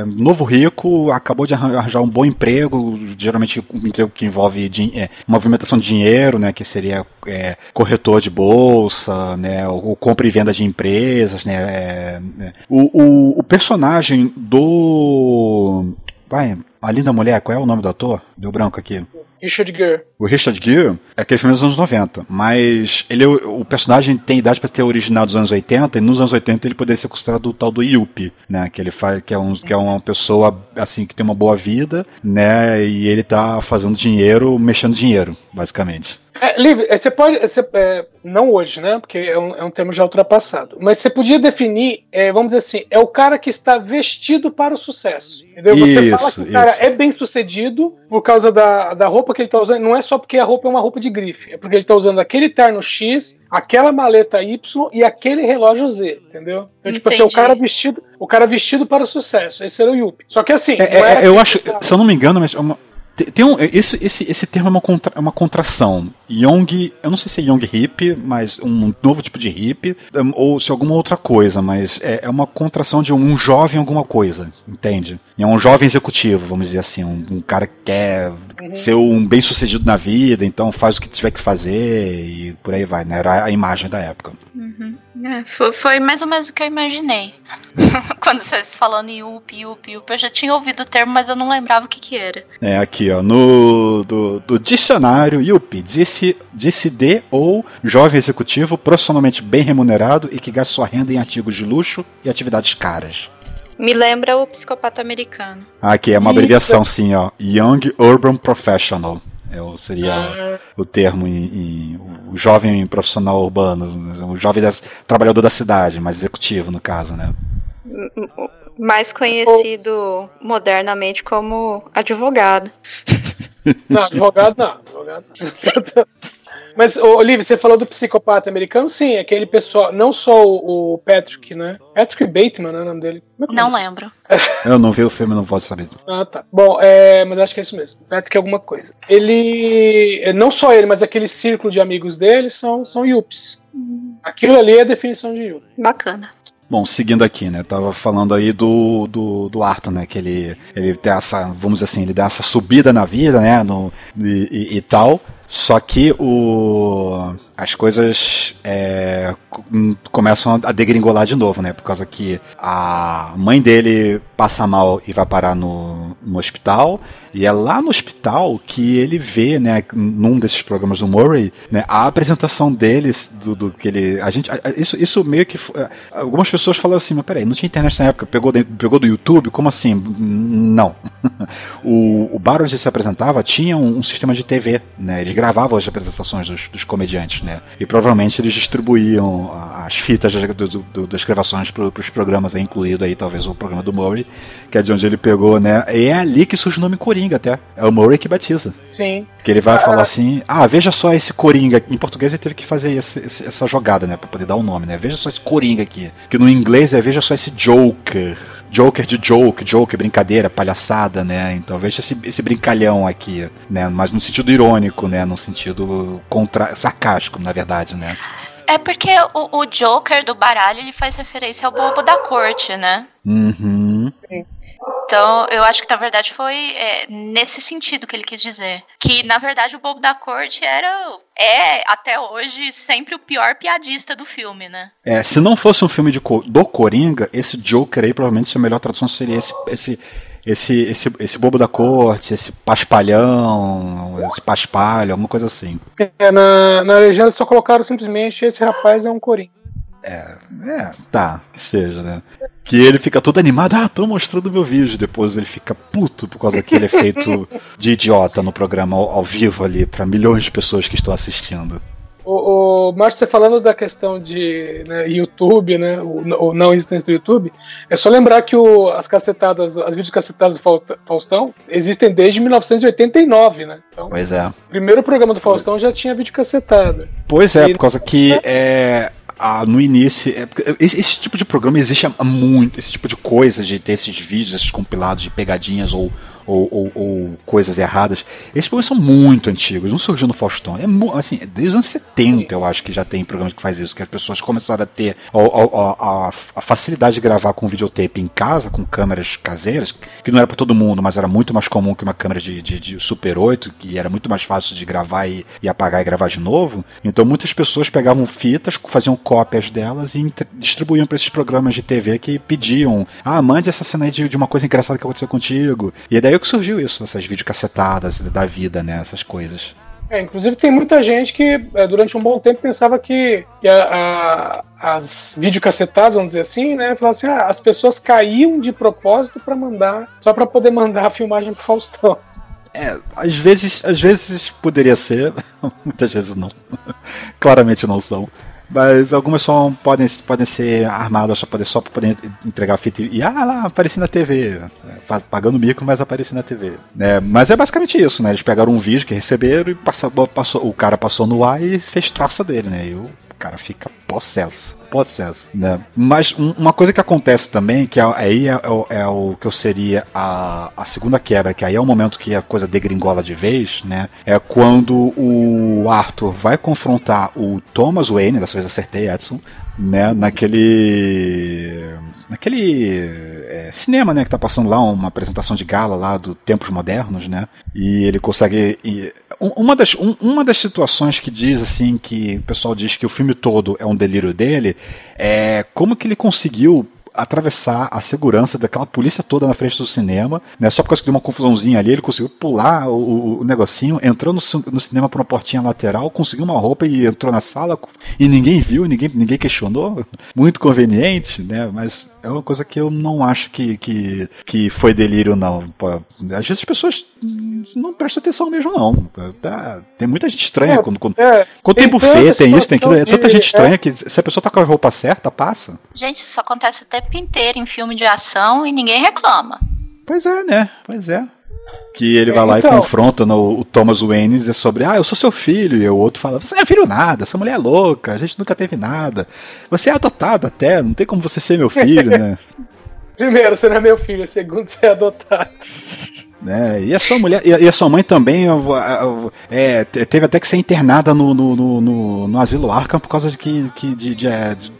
é novo rico, acabou de arranjar um bom emprego, geralmente um emprego que envolve é, movimentação de dinheiro, né? Que seria é, corretor de bolsa, né? Ou, ou, compra e venda de empresas, né? É, né. o, o, o personagem do. Vai, a linda mulher, qual é o nome do ator? Deu branco aqui. Richard Gere. O Richard Gere é aquele filme dos anos 90, mas ele o personagem tem idade para ter original dos anos 80 e nos anos 80 ele poderia ser considerado o tal do Yuppie, né, que ele faz que é um que é uma pessoa assim que tem uma boa vida, né, e ele tá fazendo dinheiro, mexendo dinheiro, basicamente. É, Liv, é, você pode. Você, é, não hoje, né? Porque é um, é um termo já ultrapassado. Mas você podia definir, é, vamos dizer assim, é o cara que está vestido para o sucesso. Entendeu? Você isso, fala que o cara é bem sucedido por causa da, da roupa que ele está usando. Não é só porque a roupa é uma roupa de grife, é porque ele está usando aquele terno X, aquela maleta Y e aquele relógio Z, entendeu? Então, tipo assim, o cara vestido, o cara vestido para o sucesso. Esse era o Yuppie. Só que assim. É, é, eu acho, se eu não me engano, mas uma, tem um, esse, esse, esse termo é uma, contra, é uma contração. Young, eu não sei se é Young Hip, mas um novo tipo de hip, ou se alguma outra coisa, mas é, é uma contração de um jovem alguma coisa, entende? É um jovem executivo, vamos dizer assim, um, um cara que quer uhum. ser um bem sucedido na vida, então faz o que tiver que fazer e por aí vai, né? Era a imagem da época. Uhum. É, foi, foi, mais ou menos o que eu imaginei. Quando vocês falando em UP, UP, UP, eu já tinha ouvido o termo, mas eu não lembrava o que que era. É, aqui ó, no do, do dicionário UP, disse, disse de ou jovem executivo profissionalmente bem remunerado e que gasta sua renda em artigos de luxo e atividades caras. Me lembra o psicopata americano. Aqui é uma abreviação, sim, ó. Young Urban Professional. É, seria ah. o termo em, em, o jovem profissional urbano, o jovem das, trabalhador da cidade, mais executivo no caso, né? Mais conhecido modernamente como advogado. Não, advogado não. Advogado não. Mas, Olivia, você falou do psicopata americano? Sim, aquele pessoal, não só o, Patrick, né? Patrick Bateman é o nome dele. É não lembro. Eu não vi o filme, não posso saber. Ah, tá. Bom, é, mas acho que é isso mesmo. Patrick é alguma coisa. Ele, é, não só ele, mas aquele círculo de amigos dele são, são Yups. Hum. Aquilo ali é a definição de Yup. Bacana. Bom, seguindo aqui, né? Tava falando aí do, do, do Arthur, né? Que ele, ele tem essa, vamos dizer assim, ele dá essa subida na vida, né? No, e, e, e tal. Só que o as coisas é, começam a degringolar de novo, né? Por causa que a mãe dele passa mal e vai parar no, no hospital. E é lá no hospital que ele vê, né, num desses programas do Murray, né, a apresentação deles, do, do que ele. A gente, isso, isso meio que. Algumas pessoas falaram assim, mas peraí, não tinha internet na época, pegou, pegou do YouTube? Como assim? Não. o, o bar onde se apresentava tinha um, um, sistema de TV, né? Eles gravavam as apresentações dos, dos comediantes, né? E provavelmente eles distribuíam as fitas do, do, das gravações para os programas, aí, incluído aí talvez o programa do Murray, que é de onde ele pegou, né? E é ali que surge o nome Coringa até. É o Murray que batiza. Sim. Que ele vai ah, falar assim: ah, veja só esse Coringa. Em português ele teve que fazer esse, esse, essa jogada, né? Pra poder dar o um nome, né? Veja só esse Coringa aqui. Que no inglês é veja só esse Joker. Joker de joke, joke, brincadeira, palhaçada, né? Então veja esse, esse brincalhão aqui, né? Mas no sentido irônico, né? No sentido contra... sarcástico, na verdade, né? É porque o, o Joker do baralho ele faz referência ao bobo da corte, né? Uhum. Então, eu acho que na verdade foi é, nesse sentido que ele quis dizer. Que na verdade o Bobo da Corte era. É, até hoje, sempre o pior piadista do filme, né? É, se não fosse um filme de, do Coringa, esse Joker aí provavelmente a melhor tradução seria esse, esse, esse, esse, esse bobo da corte, esse paspalhão, esse paspalho, alguma coisa assim. É, na, na legenda só colocaram simplesmente esse rapaz é um Coringa. É, é, tá, que seja, né? Que ele fica todo animado, ah, tô mostrando meu vídeo. Depois ele fica puto por causa daquele efeito de idiota no programa ao, ao vivo ali, para milhões de pessoas que estão assistindo. O, o Márcio, você falando da questão de né, YouTube, né, o, o, não existência do YouTube, é só lembrar que o, as cacetadas, as vídeos cacetadas do Faustão existem desde 1989, né? Então, pois é. O primeiro programa do Faustão já tinha vídeo cacetada. Pois é, e, por causa que é, no início. É, esse, esse, tipo de programa existe há muito. Esse tipo de coisa de ter esses vídeos, esses compilados de pegadinhas ou ou, ou, ou, coisas erradas. Esses programas são muito antigos, não surgiu no Faustão. É assim, desde os anos 70 eu acho que já tem programas que faz isso, que as pessoas começaram a ter a, a, a facilidade de gravar com videotape em casa, com câmeras caseiras, que não era para todo mundo, mas era muito mais comum que uma câmera de, de, de Super 8, que era muito mais fácil de gravar e, e apagar e gravar de novo. Então muitas pessoas pegavam fitas, faziam cópias delas e distribuíam para esses programas de TV que pediam: ah, mande essa cena aí de, de uma coisa engraçada que aconteceu contigo. E daí que surgiu isso, essas videocacetadas da vida, né? Essas coisas. É, inclusive tem muita gente que é, durante um bom tempo pensava que, que a, a, as videocacetadas, vamos dizer assim, né? Falava assim, ah, as pessoas caíam de propósito para mandar, só para poder mandar a filmagem pro Faustão. É, às vezes, às vezes poderia ser, muitas vezes não. Claramente não são. Mas algumas só podem, podem ser armadas só para só poder entregar fita e ah lá, apareci na TV. Pagando mico, mas apareci na TV. É, mas é basicamente isso, né? Eles pegaram um vídeo que receberam e passou, passou, o cara passou no ar e fez traça dele, né? E o cara fica possesso possesso, né? Mas um, uma coisa que acontece também, que aí é, é, é, o que eu seria a, a segunda quebra, que aí é o momento que a coisa degringola de vez, né? É quando o Arthur vai confrontar o Thomas Wayne, dessa vez acertei, Edson, né? Naquele naquele é, cinema, né, que tá passando lá uma apresentação de gala lá do Tempos Modernos, né? E ele consegue e, uma das um, uma das situações que diz assim que o pessoal diz que o filme todo é um delírio dele é como que ele conseguiu atravessar a segurança daquela polícia toda na frente do cinema, né? Só por causa de uma confusãozinha ali, ele conseguiu pular o, o negocinho, entrou no, no, cinema por uma portinha lateral, conseguiu uma roupa e entrou na sala e ninguém viu, ninguém, ninguém questionou. Muito conveniente, né? Mas é uma coisa que eu não acho que, que, que foi delírio, não. Às vezes as pessoas não prestam atenção mesmo, não. Tá, tem muita gente estranha é, quando, quando, é, quando tem, tem buffet, tem isso, tem aquilo. É tanta gente estranha é. que se a pessoa tá com a roupa certa, passa. Gente, isso acontece o tempo inteiro em filme de ação e ninguém reclama. Pois é, né? Pois é. Que ele vai lá então, e confronta no, o Thomas Wayne é sobre, ah, eu sou seu filho, e o outro fala, você não é filho nada, essa mulher é louca, a gente nunca teve nada. Você é adotado até, não tem como você ser meu filho, né? Primeiro, você não é meu filho, segundo, você é adotado. Né? E a sua mulher e a sua mãe também é, teve até que ser internada no, no, no, no asilo Arkham por causa de, que, de, de,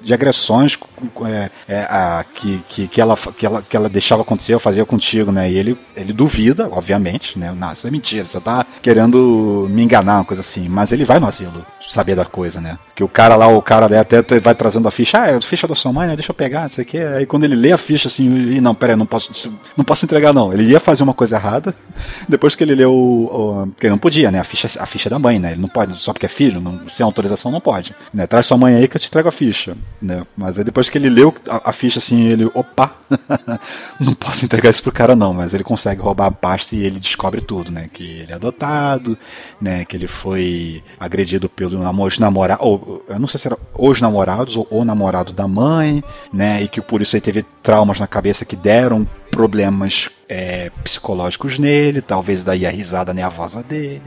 de agressões é, é, a, que, que, que, ela, que, ela, que ela deixava acontecer ou fazia contigo, né? E ele, ele duvida, obviamente, né? Não, isso é mentira, você tá querendo me enganar, uma coisa assim. Mas ele vai no asilo saber da coisa, né? Que o cara lá, o cara até vai trazendo a ficha, ah, é a ficha da sua mãe, né? Deixa eu pegar, não sei o que. Aí quando ele lê a ficha assim, e não, pera não posso, não posso entregar não. Ele ia fazer uma coisa errada, depois que ele leu o, o não podia, né? A ficha, a ficha da mãe, né? Ele não pode, só porque é filho, não, sem autorização não pode. Né? Traz sua mãe aí que eu te entrego a ficha, né? Mas aí depois que ele leu a, a ficha assim, ele, opa, não posso entregar isso pro cara não, mas ele consegue roubar a pasta e ele descobre tudo, né? Que ele é adotado, né? Que ele foi agredido pelo os namorados, ou eu não sei se era os namorados ou o namorado da mãe, né? E que por isso ele teve traumas na cabeça que deram problemas é, psicológicos nele, talvez daí a risada nervosa dele.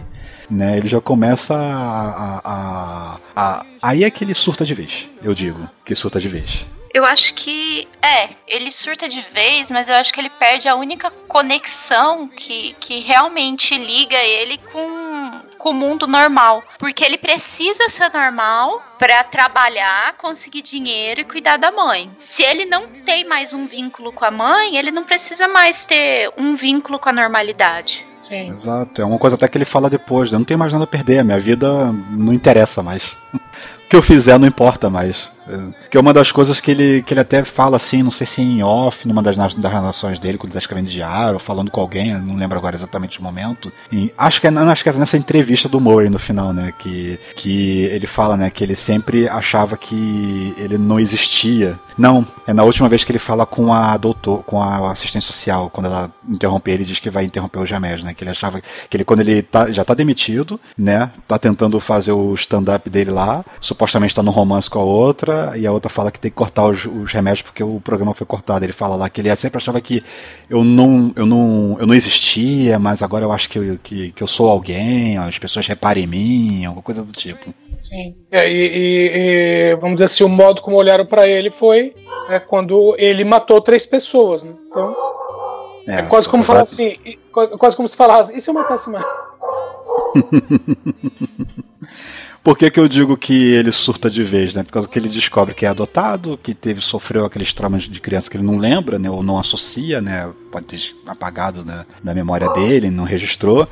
Né, ele já começa a, a, a, a. Aí é que ele surta de vez, eu digo, que surta de vez. Eu acho que. É, ele surta de vez, mas eu acho que ele perde a única conexão que, que realmente liga ele com, com o mundo normal, porque ele precisa ser normal para trabalhar, conseguir dinheiro e cuidar da mãe. Se ele não tem mais um vínculo com a mãe, ele não precisa mais ter um vínculo com a normalidade. Sim. Exato, é uma coisa até que ele fala depois, né? eu não tenho mais nada a perder, a minha vida não interessa mais. o que eu fizer não importa mais. Que é uma das coisas que ele, que ele até fala assim, não sei se em off, numa das, das narrações dele, quando ele tá escrevendo diário, ou falando com alguém, não lembro agora exatamente o momento. E acho que é, acho que é nessa entrevista do Murray no final, né? Que, que ele fala, né, que ele sempre achava que ele não existia. Não, é na última vez que ele fala com a doutor, com a assistente social, quando ela interrompe ele, diz que vai interromper os remédios, né? Que ele achava que ele, quando ele tá, já tá demitido, né? Tá tentando fazer o stand-up dele lá, supostamente tá no romance com a outra, e a outra fala que tem que cortar os, os, remédios porque o programa foi cortado. Ele fala lá que ele sempre achava que eu não, eu não, eu não existia, mas agora eu acho que eu, que, que eu sou alguém, as pessoas reparem em mim, alguma coisa do tipo. Sim. É, e, e, e, vamos dizer assim, o modo como olharam para ele foi é, quando ele matou três pessoas, né? Então. É, é quase como falar assim, quase, quase como se falasse, e se eu matasse mais? Por que, que eu digo que ele surta de vez, né? Por causa que ele descobre que é adotado, que teve sofreu aqueles traumas de criança que ele não lembra, né? Ou não associa, né? Pode ter apagado né, da memória dele, não registrou.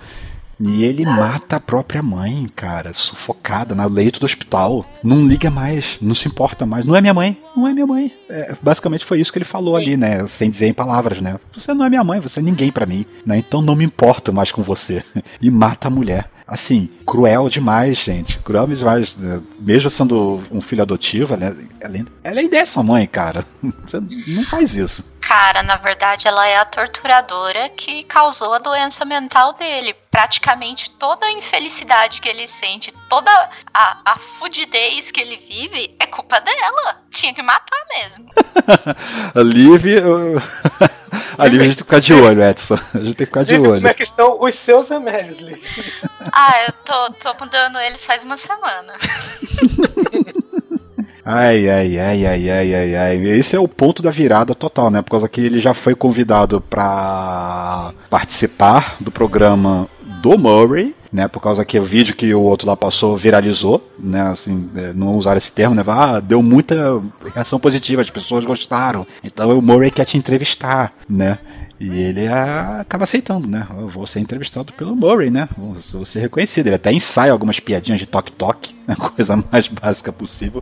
E ele mata a própria mãe, cara, sufocada no leito do hospital. Não liga mais, não se importa mais. Não é minha mãe, não é minha mãe. É, basicamente foi isso que ele falou ali, né? Sem dizer em palavras, né? Você não é minha mãe, você é ninguém para mim, né? Então não me importo mais com você. E mata a mulher assim, cruel demais, gente. Cruel demais. Né? Mesmo sendo um filho adotivo, ela, ela, ela ainda é sua mãe, cara. Você não faz isso. Cara, na verdade, ela é a torturadora que causou a doença mental dele. Praticamente toda a infelicidade que ele sente, toda a, a fudidez que ele vive, é culpa dela. Tinha que matar mesmo. a Liv. A Liv a gente tem que ficar de olho, Edson. A gente tem que ficar de olho. Como é que estão os seus remédios, Liv? Ah, eu tô, tô mudando eles faz uma semana. Ai, ai, ai, ai, ai, ai, ai. Esse é o ponto da virada total, né? Por causa que ele já foi convidado para participar do programa do Murray, né? Por causa que o vídeo que o outro lá passou viralizou, né? Assim, é, não usar esse termo, né? Ah, deu muita reação positiva, as pessoas gostaram. Então o Murray quer te entrevistar, né? E ele acaba aceitando, né? Eu vou ser entrevistado pelo Murray, né? Vou ser reconhecido. Ele até ensaia algumas piadinhas de toque-toque, a coisa mais básica possível.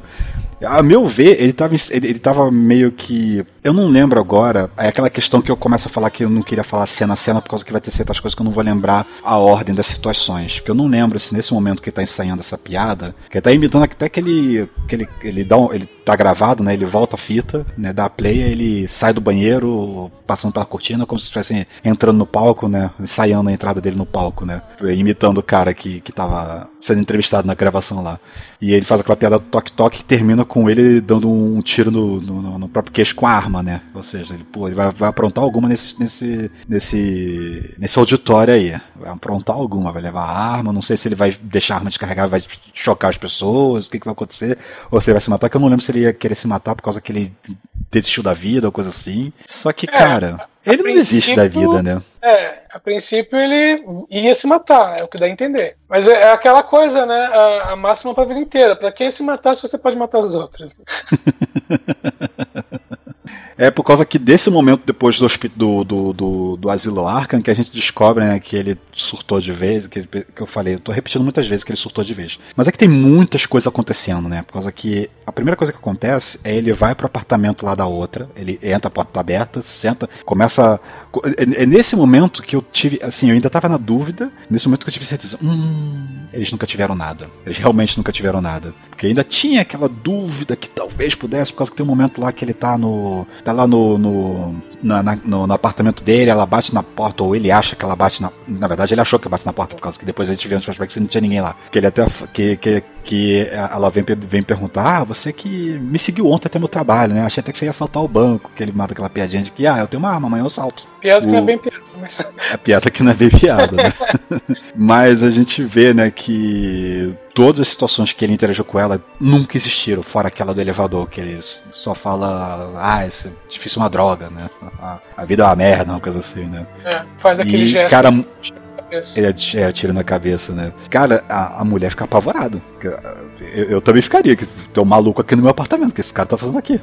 A meu ver, ele tava, ele, ele tava meio que. Eu não lembro agora. É aquela questão que eu começo a falar que eu não queria falar cena a cena, por causa que vai ter certas coisas que eu não vou lembrar a ordem das situações. Porque eu não lembro se nesse momento que ele tá ensaiando essa piada, que ele tá imitando até que ele. que ele, ele dá um, ele tá gravado, né? Ele volta a fita, né? Dá a play, ele sai do banheiro, passando pela cortina, como se estivesse entrando no palco, né? Ensaiando a entrada dele no palco, né? Imitando o cara que, que tava sendo entrevistado na gravação lá. E ele faz aquela piada do toque-toque que termina com ele dando um tiro no, no, no, próprio queixo com a arma, né? Ou seja, ele, pô, ele vai, vai aprontar alguma nesse, nesse, nesse, nesse auditório aí. Vai aprontar alguma, vai levar a arma, não sei se ele vai deixar a arma descarregada, vai chocar as pessoas, o que, que vai acontecer, ou se ele vai se matar, que eu não lembro se ele ia querer se matar por causa que ele desistiu da vida ou coisa assim. Só que, é, cara, ele não existe da vida, né? É, a princípio ele ia se matar, é o que dá a entender. Mas é, é aquela coisa, né? A, a máxima pra vida inteira. Pra quem se matar, se você pode matar os outros. É por causa que desse momento, depois do, do, do, do, do Asilo Arkham, que a gente descobre né, que ele surtou de vez, que, que eu falei, eu tô repetindo muitas vezes que ele surtou de vez. Mas é que tem muitas coisas acontecendo, né? Por causa que a primeira coisa que acontece é ele vai pro apartamento lá da outra, ele entra, a porta tá aberta, senta, começa. É, é nesse momento que eu tive, assim, eu ainda tava na dúvida, nesse momento que eu tive certeza, hum, eles nunca tiveram nada. Eles realmente nunca tiveram nada. Porque ainda tinha aquela dúvida que talvez pudesse, por causa que tem um momento lá que ele tá no tá lá no, no, na, na, no, no, apartamento dele, ela bate na porta, ou ele acha que ela bate na. Na verdade, ele achou que bate na porta, por causa que depois a gente vê nos flashbacks que não tinha ninguém lá. Que ele até. Que, que, que ela vem, vem perguntar: Ah, você que me seguiu ontem até meu trabalho, né? Achei até que você ia assaltar o banco. Que ele mata aquela piadinha de que, ah, eu tenho uma arma, amanhã eu salto. Piada o... que não é bem piada, mas. A piada que não é bem piada, né? mas a gente vê, né, que todas as situações que ele interagiu com ela nunca existiram, fora aquela do elevador, que ele só fala, ah, isso é difícil uma droga, né? A, a vida é uma merda, uma coisa assim, né? É, faz aquele e, gesto. Cara, cabeça. Ele ati- é, atira na cabeça, né? Cara, a, a mulher fica apavorada. Eu, eu também ficaria, que tem um maluco aqui no meu apartamento, que esse cara tá fazendo aqui.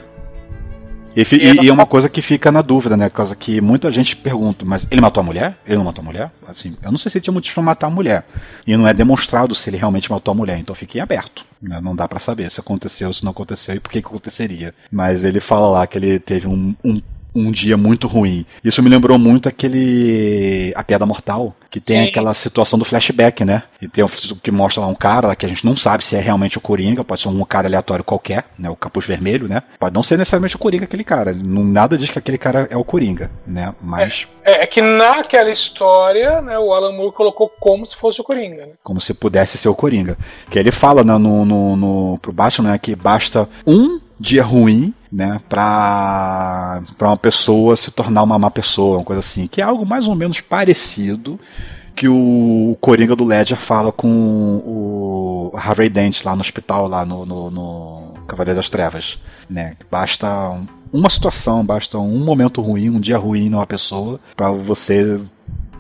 E, e- e é uma coisa que fica na dúvida, né? Coisa que muita gente pergunta, mas ele matou a mulher? Ele não matou a mulher? Assim, eu não sei se ele tinha motivo pra matar a mulher. E não é demonstrado se ele realmente matou a mulher, então fica em aberto. né? Não dá pra saber se aconteceu, se não aconteceu e por que, que aconteceria. Mas ele fala lá que ele teve um, um, um dia muito ruim. Isso me lembrou muito aquele. A Piada Mortal, que tem Sim. aquela situação do flashback, né? E tem um que mostra lá um cara que a gente não sabe se é realmente o Coringa, pode ser um cara aleatório qualquer, né? O capuz vermelho, né? Pode não ser necessariamente o Coringa aquele cara. Não, nada diz que aquele cara é o Coringa, né? Mas É, é que naquela história, né, o Alan Moore colocou como se fosse o Coringa. Né? como se pudesse ser o Coringa. Que ele fala né, no, no, no, pro Batman né, que basta um dia ruim né, pra uma pessoa se tornar uma má pessoa, uma coisa assim. Que é algo mais ou menos parecido que o Coringa do Ledger fala com o Harvey Dent lá no hospital, lá no, no, no Cavaleiro das Trevas. Né? Basta um- uma situação, basta um momento ruim, um dia ruim numa pessoa, pra você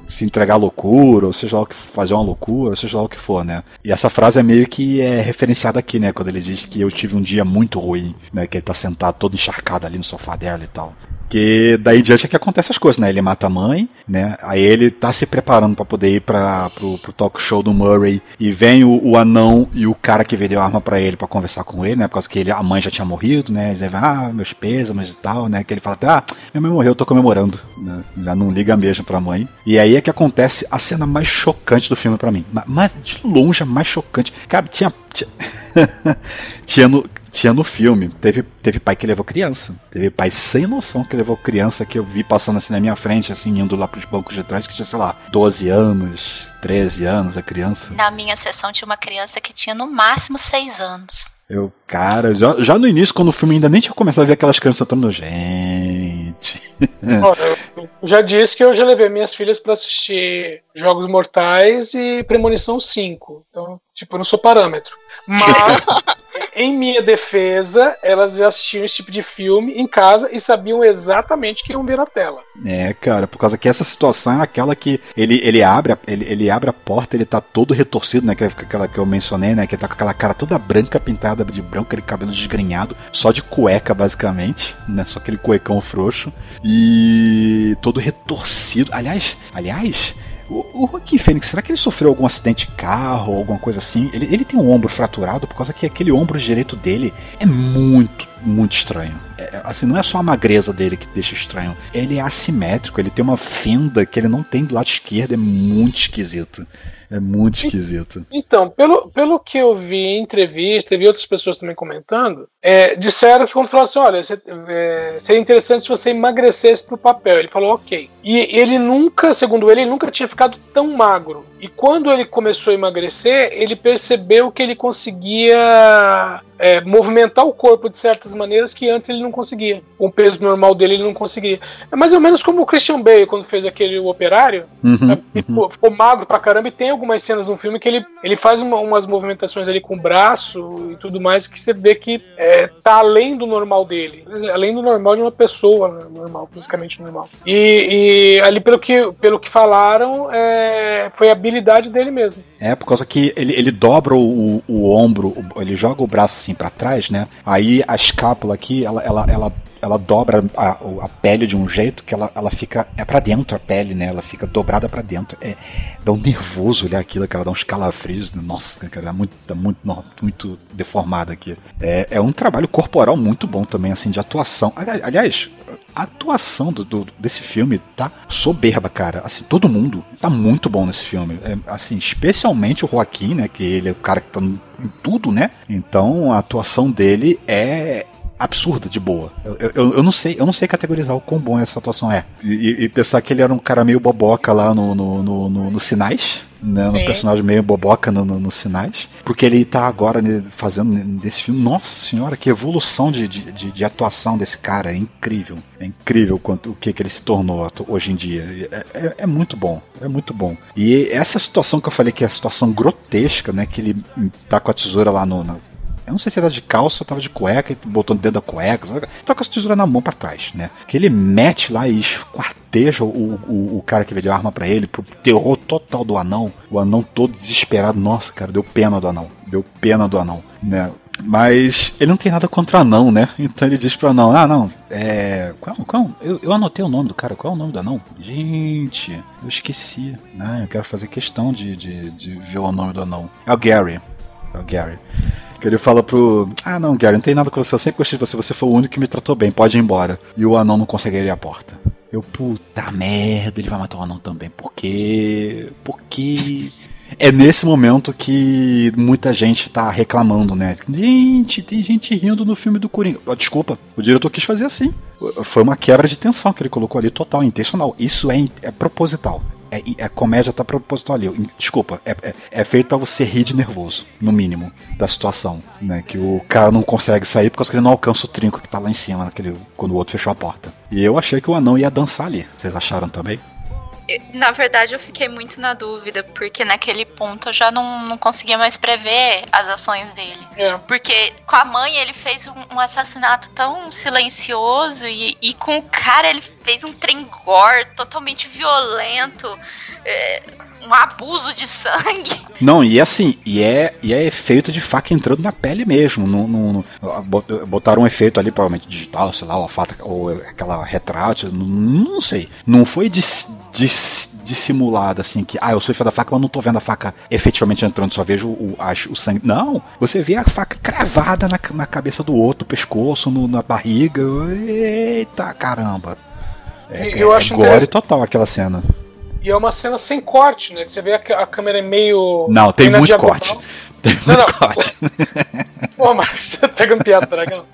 se entregar à loucura, ou seja lá o que fazer uma loucura, ou seja lá o que for, né? E essa frase é meio que é referenciada aqui, né? Quando ele diz que eu tive um dia muito ruim, né? Que ele tá sentado todo encharcado ali no sofá dela e tal. Que daí diante é que acontece as coisas, né? Ele mata a mãe, né? Aí ele tá se preparando pra poder ir para pro, pro talk show do Murray e vem o, o anão e o cara que vendeu a arma pra ele pra conversar com ele, né? Por causa que ele, a mãe já tinha morrido, né? Eles dizem, ah, meus pêsames e tal, né? Que ele fala, ah, minha mãe morreu, eu tô comemorando, né? Já não liga mesmo pra mãe. E aí é que acontece a cena mais chocante do filme pra mim. Ma- Mas de longe a mais chocante. Cara, tinha. Tinha, tinha no. Tinha no filme, teve, teve pai que levou criança. Teve pai sem noção que levou criança que eu vi passando assim na minha frente, assim, indo lá pros bancos de trás, que tinha, sei lá, 12 anos, 13 anos a criança. Na minha sessão tinha uma criança que tinha no máximo seis anos. Eu, cara, já, já no início, quando o filme ainda nem tinha começado a ver aquelas crianças entrando, gente. Olha, eu já disse que eu já levei minhas filhas pra assistir Jogos Mortais e Premonição 5. Então, tipo, eu não sou parâmetro. Mas, em minha defesa, elas já assistiram esse tipo de filme em casa e sabiam exatamente que iam ver na tela. É, cara, por causa que essa situação é aquela que ele, ele, abre, a- ele, ele abre a porta, ele tá todo retorcido, né? Que é aquela que eu mencionei, né? Que ele tá com aquela cara toda branca, pintada de branco, aquele cabelo desgrenhado, só de cueca, basicamente, né? Só aquele cuecão frouxo. E todo retorcido. Aliás, aliás. O, o Joaquim Fênix, será que ele sofreu algum acidente de carro ou alguma coisa assim? Ele, ele tem um ombro fraturado por causa que aquele ombro direito dele é muito, muito estranho. É, assim, não é só a magreza dele que deixa estranho. Ele é assimétrico, ele tem uma fenda que ele não tem do lado esquerdo, é muito esquisito. É muito esquisito. Então, pelo, pelo que eu vi em entrevista, e vi outras pessoas também comentando, é, disseram que quando falou assim, olha, é, seria interessante se você emagrecesse pro papel. Ele falou, ok. E ele nunca, segundo ele, ele nunca tinha ficado tão magro. E quando ele começou a emagrecer, ele percebeu que ele conseguia é, movimentar o corpo de certas maneiras que antes ele não conseguia. Com o peso normal dele, ele não conseguia. É mais ou menos como o Christian Bale, quando fez aquele O Operário, Uhum, é, ficou, ficou magro pra caramba e tem algumas cenas no filme que ele, ele faz uma- umas movimentações ali com o braço e tudo mais que você vê que é, tá além do normal dele. Além do normal de uma pessoa né, normal, fisicamente normal. E, e ali, pelo que, pelo que falaram, é, foi a habilidade dele mesmo. É, por causa que ele, ele dobra o, o ombro, o- ele joga o braço assim pra trás, né? Aí a escápula aqui, ela, ela, ela, ela dobra a, a pele de um jeito que ela, ela fica. É pra dentro a pele, né? Ela fica dobrada pra dentro. É, dá um nervoso olhar aquilo, cara, dá uns calafrios. Nossa, cara, é muito, tá muito, muito deformado aqui. É, é um trabalho corporal muito bom também, assim, de atuação. Ali- Aliás, a atuação do, do- desse filme tá soberba, cara. Assim, todo mundo tá muito bom nesse filme. É, assim, especialmente o Joaquim, né? Que ele é o cara que tá em tudo, né? Então a atuação dele é absurda de boa. Eu, eu, eu não sei, eu não sei categorizar o quão bom essa atuação é. E, e- pensar que ele era um cara meio boboca lá no, no, no, no- no Sinais. Né, no Sim. personagem meio boboca no, no- nos sinais. Porque ele tá agora fazendo desse filme. Nossa senhora, que evolução de, de, de- atuação desse cara. É incrível. É incrível quanto, o que, que ele se tornou hoje em dia. É, é- é muito bom. É muito bom. E essa situação que eu falei que é a situação grotesca, né? Que ele tá com a tesoura lá no, na- Eu não sei se era de calça ou tava de cueca e botou dentro da cueca. Sabe? Tá a tesoura na mão pra trás, né? Que ele mete lá e esquarteja o, o, o cara que vendeu a arma para ele, pro terror total do anão. O anão todo desesperado. Nossa, cara, deu pena do anão. Deu pena do anão, né? Mas ele não tem nada contra anão, né? Então ele diz pro anão: Ah, não, é. Qual, qual? Eu, eu anotei o nome do cara, qual é o nome do anão? Gente, eu esqueci. Ah, eu quero fazer questão de, de, de ver o nome do anão. É o Gary. É o Gary. Que ele fala pro. Ah, não, Gary, não tem nada com você, eu sempre gostei de você, você foi o único que me tratou bem, pode ir embora. E o anão não consegue abrir a porta. Eu, puta merda, ele vai matar o anão também. Por quê? Por quê? É nesse momento que muita gente tá reclamando, né? Gente, tem gente rindo no filme do Coringa. Oh, desculpa, o diretor quis fazer assim. Foi uma quebra de tensão que ele colocou ali, total, intencional. Isso é, é proposital. É, é, a comédia tá proposital ali. Desculpa, é, é, é feito para você rir de nervoso, no mínimo, da situação. Né? Que o cara não consegue sair porque ele não alcança o trinco que tá lá em cima, naquele, quando o outro fechou a porta. E eu achei que o anão ia dançar ali. Vocês acharam também? Na verdade, eu fiquei muito na dúvida, porque naquele ponto eu já não, não conseguia mais prever as ações dele. É. Porque com a mãe ele fez um, um assassinato tão silencioso e, e, com o cara ele fez um trem gore totalmente violento. É, um abuso de sangue. Não, e assim, e é, e é efeito de faca entrando na pele mesmo. No, no, no botaram um efeito ali, provavelmente digital, sei lá, ou, faca, ou aquela retrátil, não, não sei. Não foi de, de dissimulada, assim, que, ah, eu sou fã da faca, mas não tô vendo a faca efetivamente entrando, só vejo o, a, o sangue. Não, você vê a faca cravada na, na cabeça do outro, pescoço, no, na barriga. Eita caramba. É, eu é, acho é gore total aquela cena. E é uma cena sem corte, né? Você vê a, a câmera é meio. Não, tem muito diagonal. corte. Tem muito não, não. corte. Pô, pegando piada, dragão.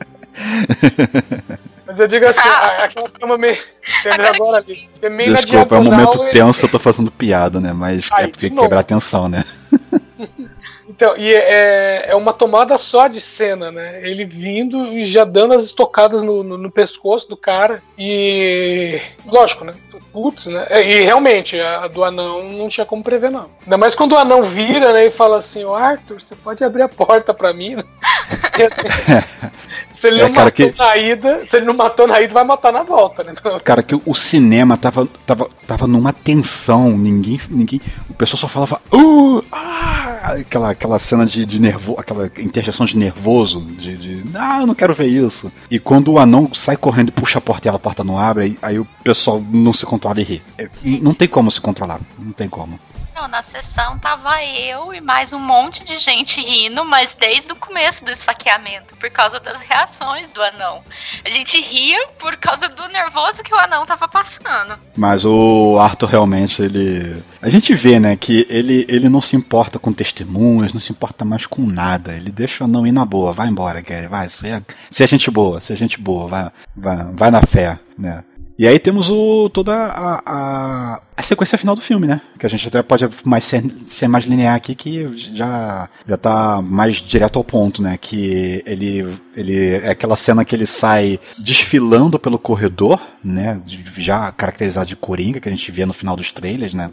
Mas eu digo assim, aquela cama meio. Entendeu? Agora ali. É meio Desculpa, é um momento tenso, eu tô fazendo piada, né? Mas Ai, é porque quebrar a tensão, né? Então, e é, é uma tomada só de cena, né? Ele vindo e já dando as estocadas no, no, no pescoço do cara. E. Lógico, né? Putz, né? É, e realmente, a do anão não tinha como prever, não. Ainda mais quando o anão vira, né? E fala assim: Ô Arthur, você pode abrir a porta pra mim? Né? Se ele é, não matou que... na ida, se ele não matou na ida, vai matar na volta, né? Cara, que o cinema tava, tava, tava numa tensão, ninguém, ninguém, o pessoal só falava, uh, ah, aquela, aquela cena de, de nervoso, aquela interjeição de nervoso, de, de, ah, eu não quero ver isso. E quando o anão sai correndo e puxa a porta e a porta não abre, aí, aí o pessoal não se controla e ri. É, não tem como se controlar, não tem como. Na sessão tava eu e mais um monte de gente rindo, mas desde o começo do esfaqueamento, por causa das reações do anão. A gente ria por causa do nervoso que o anão tava passando. Mas o Arthur realmente, ele. A gente vê, né, que ele, ele não se importa com testemunhas, não se importa mais com nada. Ele deixa o anão ir na boa. Vai embora, Gary, vai. Se é, se é gente boa, se é gente boa, vai, vai, vai na fé, né? E aí temos o, toda a, a, a, sequência final do filme, né? Que a gente até pode mais ser, ser mais linear aqui, que já, já tá mais direto ao ponto, né? Que ele, ele é aquela cena que ele sai desfilando pelo corredor, né? Já caracterizado de Coringa, que a gente vê no final dos trailers, né?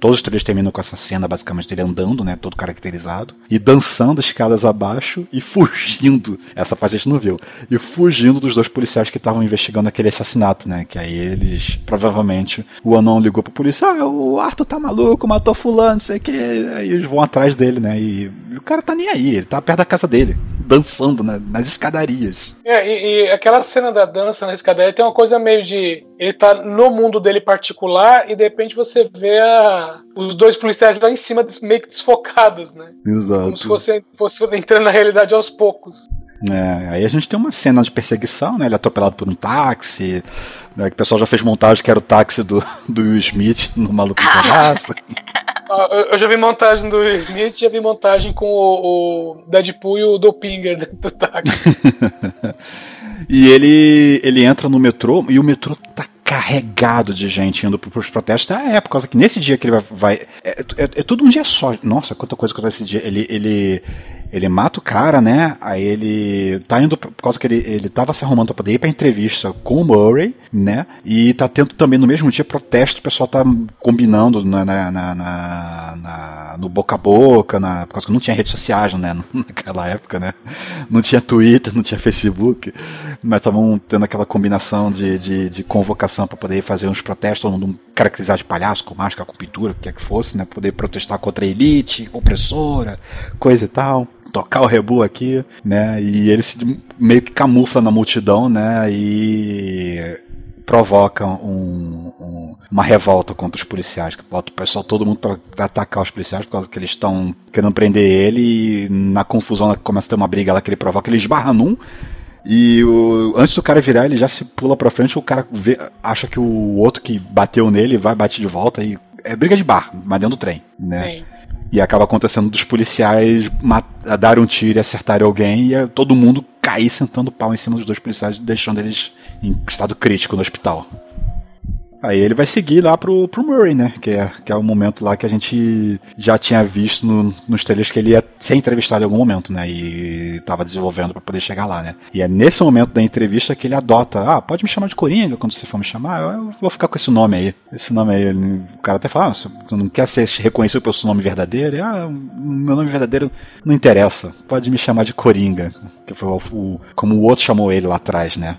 Todos os trailers terminam com essa cena, basicamente, dele andando, né? Todo caracterizado. E dançando escadas abaixo e fugindo. Essa parte a gente não viu. E fugindo dos dois policiais que estavam investigando aquele assassinato, né? Que aí eles, provavelmente, o anão ligou pra polícia: Ah, o Arthur tá maluco, matou fulano, não sei o que. Aí eles vão atrás dele, né? E, o cara tá nem aí, ele tá perto da casa dele, dançando né, nas escadarias. É, e, e, aquela cena da dança na escadaria tem uma coisa meio de. Ele tá no mundo dele particular e de repente você vê a, os dois policiais lá em cima meio que desfocados, né? Exato. Como se fosse, fosse entrando na realidade aos poucos. É, aí a gente tem uma cena de perseguição, né? Ele é atropelado por um táxi, né, que o pessoal já fez montagem que era o táxi do, do Will Smith no Maluco de Pedaço. eu já vi montagem do Will Smith, já vi montagem com o, o Deadpool e o Dopinger do táxi. e ele, ele entra no metrô e o metrô tá carregado de gente indo para os protestos. Ah, é, por causa que nesse dia que ele vai. vai é, é, é, tudo um dia só. Nossa, quanta coisa que nesse dia. Ele, ele, Ele mata o cara, né? Aí ele tá indo por causa que ele, ele tava se arrumando pra poder ir pra entrevista com o Murray, né? E tá tendo também no mesmo dia protesto, o pessoal tá combinando na, na, na, na no boca a boca, na, por causa que não tinha redes sociais, né? Naquela época, né? Não tinha Twitter, não tinha Facebook, mas estavam tendo aquela combinação de, de, de convocação para poder fazer uns protestos, todo mundo caracterizar de palhaço, com máscara, com pintura, o que quer que fosse, né? Poder protestar contra a elite, opressora, coisa e tal tocar o rebu aqui, né? E ele se meio que camufla na multidão, né? E provoca um, um, uma revolta contra os policiais, que bota o pessoal, todo mundo para atacar os policiais por causa que eles estão querendo prender ele e na confusão começa a ter uma briga lá que ele provoca, ele esbarra num e o, antes do cara virar, ele já se pula pra frente, o cara vê, acha que o outro que bateu nele vai bater de volta e é briga de bar, mas dentro do trem, né? Sim. E acaba acontecendo dos policiais dar um tiro e acertarem alguém e todo mundo cair sentando pau em cima dos dois policiais, deixando eles em estado crítico no hospital. Aí ele vai seguir lá pro, pro Murray, né? Que é, que é o momento lá que a gente já tinha visto no, nos trailers que ele ia ser entrevistado em algum momento, né? E tava desenvolvendo para poder chegar lá, né? E é nesse momento da entrevista que ele adota: ah, pode me chamar de Coringa quando você for me chamar, eu vou ficar com esse nome aí. Esse nome aí. O cara até fala: ah, você não quer ser reconhecido pelo seu nome verdadeiro? E, ah, meu nome verdadeiro não interessa, pode me chamar de Coringa, que foi o, o como o outro chamou ele lá atrás, né?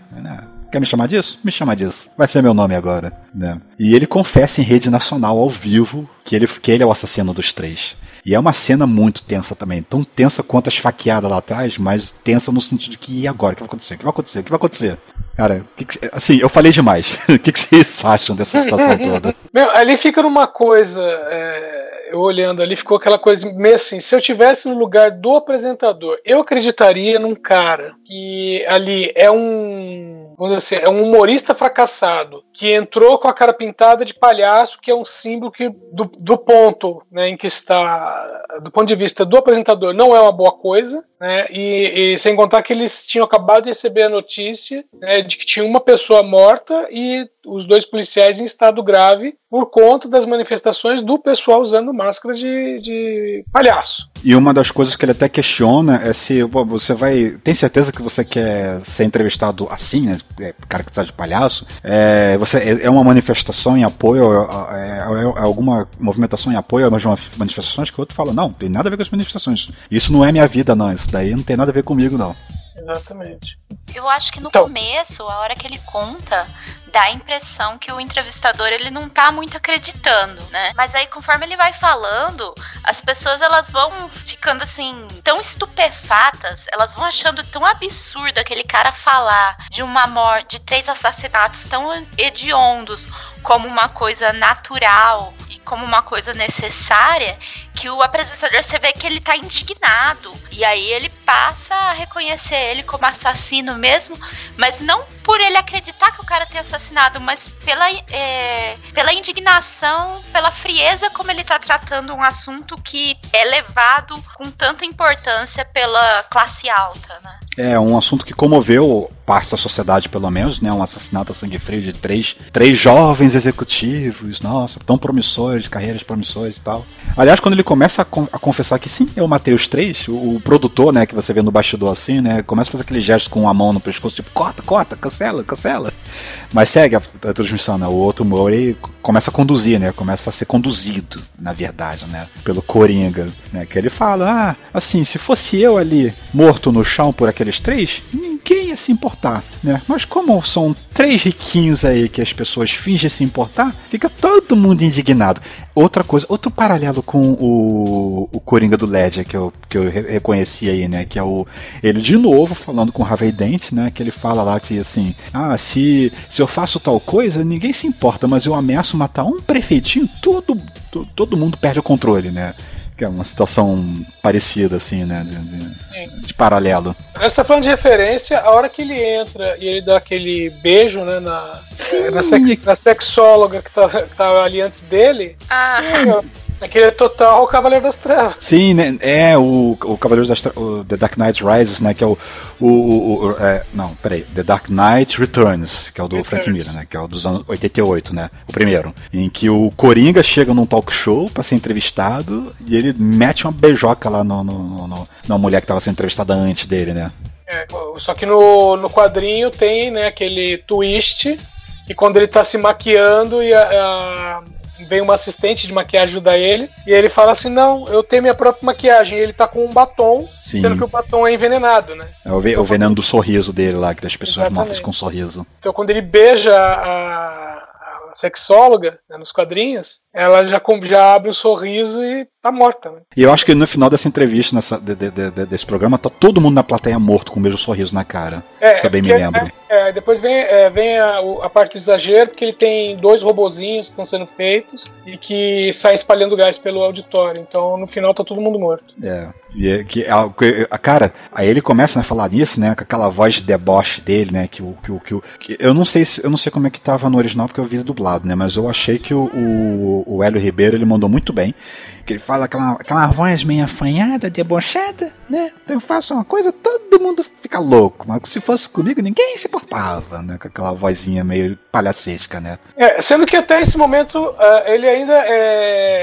Quer me chamar disso? Me chama disso. Vai ser meu nome agora. Né? E ele confessa em rede nacional, ao vivo, que ele, que ele é o assassino dos três. E é uma cena muito tensa também. Tão tensa quanto as faqueadas lá atrás, mas tensa no sentido de que e agora? O que vai acontecer? O que vai acontecer? O que vai acontecer? Cara, que que, assim, eu falei demais. o que, que, vocês acham dessa situação toda? Meu, ali fica numa coisa. É, eu olhando ali, ficou aquela coisa meio assim: se eu tivesse no lugar do apresentador, eu acreditaria num cara que ali é um vamos dizer assim, é um humorista fracassado que entrou com a cara pintada de palhaço, que é um símbolo que do, do ponto né, em que está, do ponto de vista do apresentador, não é uma boa coisa, né, e, e sem contar que eles tinham acabado de receber a notícia né, de que tinha uma pessoa morta e os dois policiais em estado grave por conta das manifestações do pessoal usando máscara de, de palhaço. E uma das coisas que ele até questiona é se você vai. Tem certeza que você quer ser entrevistado assim, né? É, cara que tá de palhaço? É, você, é, é uma manifestação em apoio? É, é, é alguma movimentação em apoio a umas manifestações que o outro fala, não, tem nada a ver com as manifestações. Isso não é minha vida, não. Isso daí não tem nada a ver comigo, não. Exatamente. Eu acho que no então, começo, a hora que ele conta, dá a impressão que o entrevistador ele não tá muito acreditando, né? Mas aí conforme ele vai falando, as pessoas elas vão ficando assim tão estupefatas, elas vão achando tão absurdo aquele cara falar de uma morte, de três assassinatos tão hediondos como uma coisa natural e como uma coisa necessária, que o apresentador você vê que ele tá indignado. E aí ele passa a reconhecer ele como assassino mesmo, mas não por ele acreditar que o cara tem assassinado, mas pela, é, pela indignação, pela frieza como ele tá tratando um assunto que é levado com tanta importância pela classe alta, né? É um assunto que comoveu parte da sociedade, pelo menos, né? Um assassinato a sangue frio de três, três jovens executivos, nossa, tão promissores, carreiras promissores e tal. Aliás, quando ele começa a, a confessar que sim, eu matei os três, o, o, produtor, né, que você vê no bastidor assim, né, começa a fazer aquele gesto com a mão no pescoço, tipo, corta, corta, cancela, cancela. Mas segue a, a transmissão, né? O outro Murray começa a conduzir, né? Começa a ser conduzido, na verdade, né? Pelo Coringa, né? Que ele fala, ah, assim, se fosse eu ali morto no chão por aqueles três, ninguém ia se importar, né? Mas como são três riquinhos aí que as pessoas fingem se importar, fica todo mundo indignado. Outra coisa, outro paralelo com o, o Coringa do Ledger que eu, que eu reconheci aí, né? Que é o ele de novo falando com o Harvey Dent, né? Que ele fala lá que assim, ah, se, se eu faço tal coisa, ninguém se importa, mas eu ameaço matar um prefeitinho, todo, todo mundo perde o controle, né? Que é uma situação parecida, assim, né? De, de de paralelo. Você tá falando de referência, a hora que ele entra e ele dá aquele beijo, né, na, Sim. na, sex- na sexóloga que tá, que tá ali antes dele, Ah, aquele é total Cavaleiro das Trevas. Sim, né? É o, o Cavaleiros das Tra- o The Dark Knight Rises, né? Que é o. o, o- o- é, não, peraí. The Dark Knight Returns, que é o do Frank Returns. Miller, né? Que é o dos anos 88, né? O primeiro. Em que o Coringa chega num talk show pra ser entrevistado e ele mete uma beijoca lá no, no, no, na mulher que tava sendo entrevistada antes dele, né? É, só que no, no quadrinho tem né, aquele twist que quando ele tá se maquiando e a- a- vem uma assistente de maquiagem ajudar ele, e ele fala assim, não, eu tenho minha própria maquiagem, e ele tá com um batom, Sim. sendo que o batom é envenenado, né? É o, ve- o veneno do sorriso dele lá, que das pessoas Exatamente. mortas com sorriso. Então quando ele beija a, sexóloga né, nos quadrinhos, ela já, já abre um sorriso e tá morta, né? E eu acho que no final dessa entrevista, nessa, de- de- de- desse programa, tá todo mundo na plateia morto com o mesmo sorriso na cara. É, Isso eu bem me porque, lembro. é, é, depois vem, é, vem a, a parte do exagero, porque ele tem dois robozinhos que estão sendo feitos e que saem espalhando gás pelo auditório. Então no final tá todo mundo morto. É, e é que a, que- a- cara, aí ele começa né, a falar nisso, né, com aquela voz de deboche dele, né, que o que, o- que, que eu não sei se eu não sei como é que tava no original porque eu vi dublado, né, mas eu achei que o, o, o Hélio Ribeiro ele mandou muito bem, que ele fala aquela, aquela voz meio afanhada, debochada, né, então eu faço uma coisa, todo mundo fica louco, mas se fosse comigo ninguém se importava, né, com aquela vozinha meio palhacesca, né. É, sendo que até esse momento ah, ele ainda é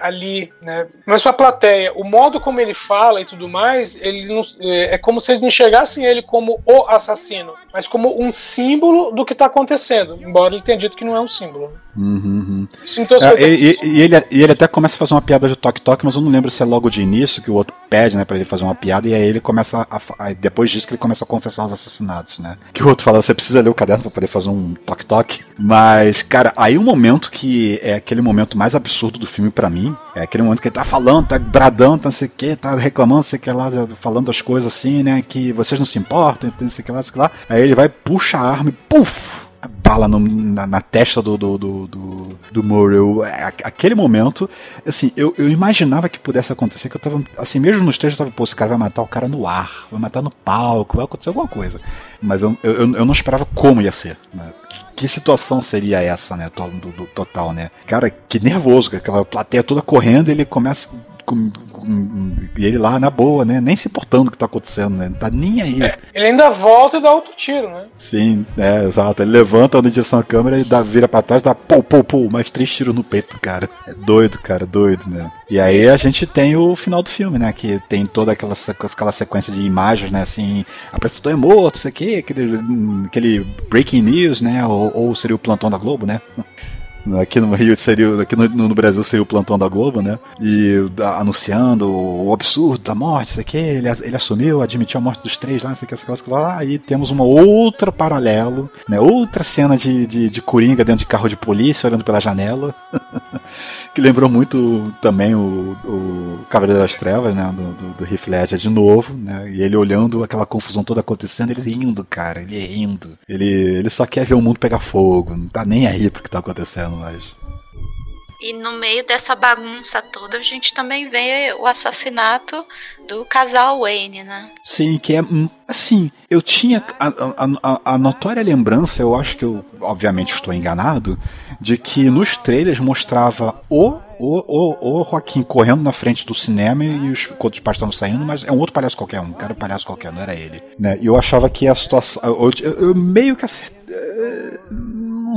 ali, né? Mas pra plateia, o modo como ele fala e tudo mais, ele não, é, é como se eles não enxergassem ele como o assassino, mas como um símbolo do que tá acontecendo. Embora ele tenha dito que não é um símbolo. Uhum, uhum. Então, É, e, e- ele, e ele até começa a fazer uma piada de toque-toque, mas eu não lembro se é logo de início que o outro pede, né, pra ele fazer uma piada, e aí ele começa a. depois disso que ele começa a confessar os assassinatos, né? Que o outro fala, você precisa ler o caderno pra poder fazer um toque-toque. Mas, cara, aí o momento que é aquele momento mais absurdo do filme pra mim, é aquele momento que ele tá falando, tá bradando, tá não sei o que, tá reclamando, sei que lá, falando das coisas assim, né? Que vocês não se importam, não sei que lá, sei que lá. Aí ele vai, puxa a arma e puf! bala no- na, na testa do, do, do, do, do a- Aquele momento, assim, eu, eu imaginava que pudesse acontecer, que eu tava, assim, mesmo nos textos, eu tava, pô, esse cara vai matar o cara no ar, vai matar no palco, vai acontecer alguma coisa. Mas eu, eu, eu não esperava como ia ser, né? Que situação seria essa, né? Do, do total, né? Cara, que nervoso, aquela plateia toda correndo, ele começa. Com, com- e ele lá na boa, né? Nem se importando o que tá acontecendo, né? Não tá nem aí. Ele ainda volta e dá outro tiro, né? Sim, é, exato. Ele levanta na direção da câmera e dá, vira pra trás, dá pô, pô, pô, mais três tiros no peito cara. É doido, cara, doido, né? E aí a gente tem o final do filme, né? Que tem toda aquela, aquela sequência de imagens, né? Assim, apresentador é morto, não sei o quê, aquele, hum, aquele breaking news, né? Ou, ou seria o plantão da Globo, né? Aqui no Rio seria, aqui no, no Brasil seria o plantão da Globo, né? E da- anunciando o absurdo da morte, isso aqui, ele, ele assumiu, admitiu a morte dos três lá, isso aqui, isso aqui lá. Aí temos uma outra paralelo, né? Outra cena de, de, de Coringa dentro de carro de polícia, olhando pela janela. que lembrou muito também o, o Cavaleiro das Trevas, né? Do, do, do Heath Ledger de novo, né? E ele olhando aquela confusão toda acontecendo, ele rindo, cara, ele rindo. Ele, ele só quer ver o mundo pegar fogo, não tá nem aí pro que tá acontecendo mais. E no meio dessa bagunça toda, a gente também vê o assassinato do casal Wayne, né? Sim, que é. hum, Assim, eu tinha a, a- a- notória lembrança, eu acho que eu, obviamente, estou enganado, de que nos trailers mostrava o. O, o, o Joaquim correndo na frente do cinema e os outros pais estavam saindo, mas é um outro palhaço qualquer, um cara palhaço qualquer, não era ele. Né? E eu achava que a situação. Eu, eu- eu meio que acertei.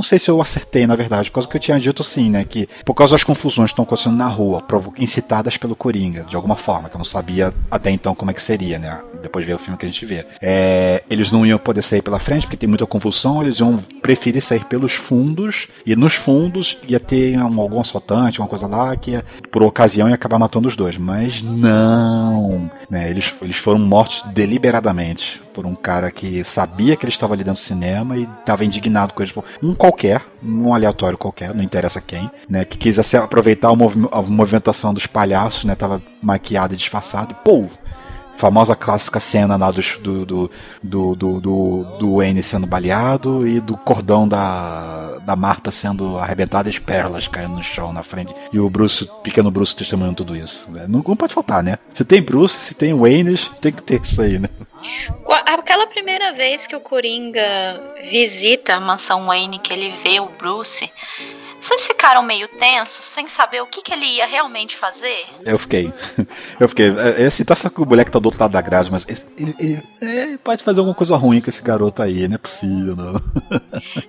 Não sei se eu acertei, na verdade, por causa que eu tinha dito assim, né? Que por causa das confusões que estão acontecendo na rua, incitadas pelo Coringa, de alguma forma, que eu não sabia até então como é que seria, né? Depois de ver o filme que a gente vê. É, eles não iam poder sair pela frente, porque tem muita confusão, eles iam preferir sair pelos fundos, e nos fundos ia ter um, algum assaltante, uma coisa lá, que ia, por ocasião ia acabar matando os dois. Mas não! Né? Eles, eles foram mortos deliberadamente por um cara que sabia que ele estava ali dentro do cinema e estava indignado com eles. Um qualquer, um aleatório qualquer, não interessa quem, né? Que quis aproveitar a, movi- a movimentação dos palhaços, né? Tava maquiado e disfarçado. Pô! Famosa clássica cena lá do, do, do, do, do, do, Wayne sendo baleado e do cordão da, da Marta sendo arrebentada e as pérolas caindo no chão na frente. E o Bruce, pequeno Bruce testemunhando tudo isso. Né? Não, não pode faltar, né? Se tem Bruce, se tem Wayne, tem que ter isso aí, né? Aquela primeira vez que o Coringa visita a mansão Wayne, que ele vê o Bruce, vocês ficaram meio tensos, sem saber o que, que ele ia realmente fazer? Eu fiquei. Eu fiquei. É, esse tá que o moleque tá do outro lado da grade, mas ele, ele é, pode fazer alguma coisa ruim com esse garoto aí, não é possível, não.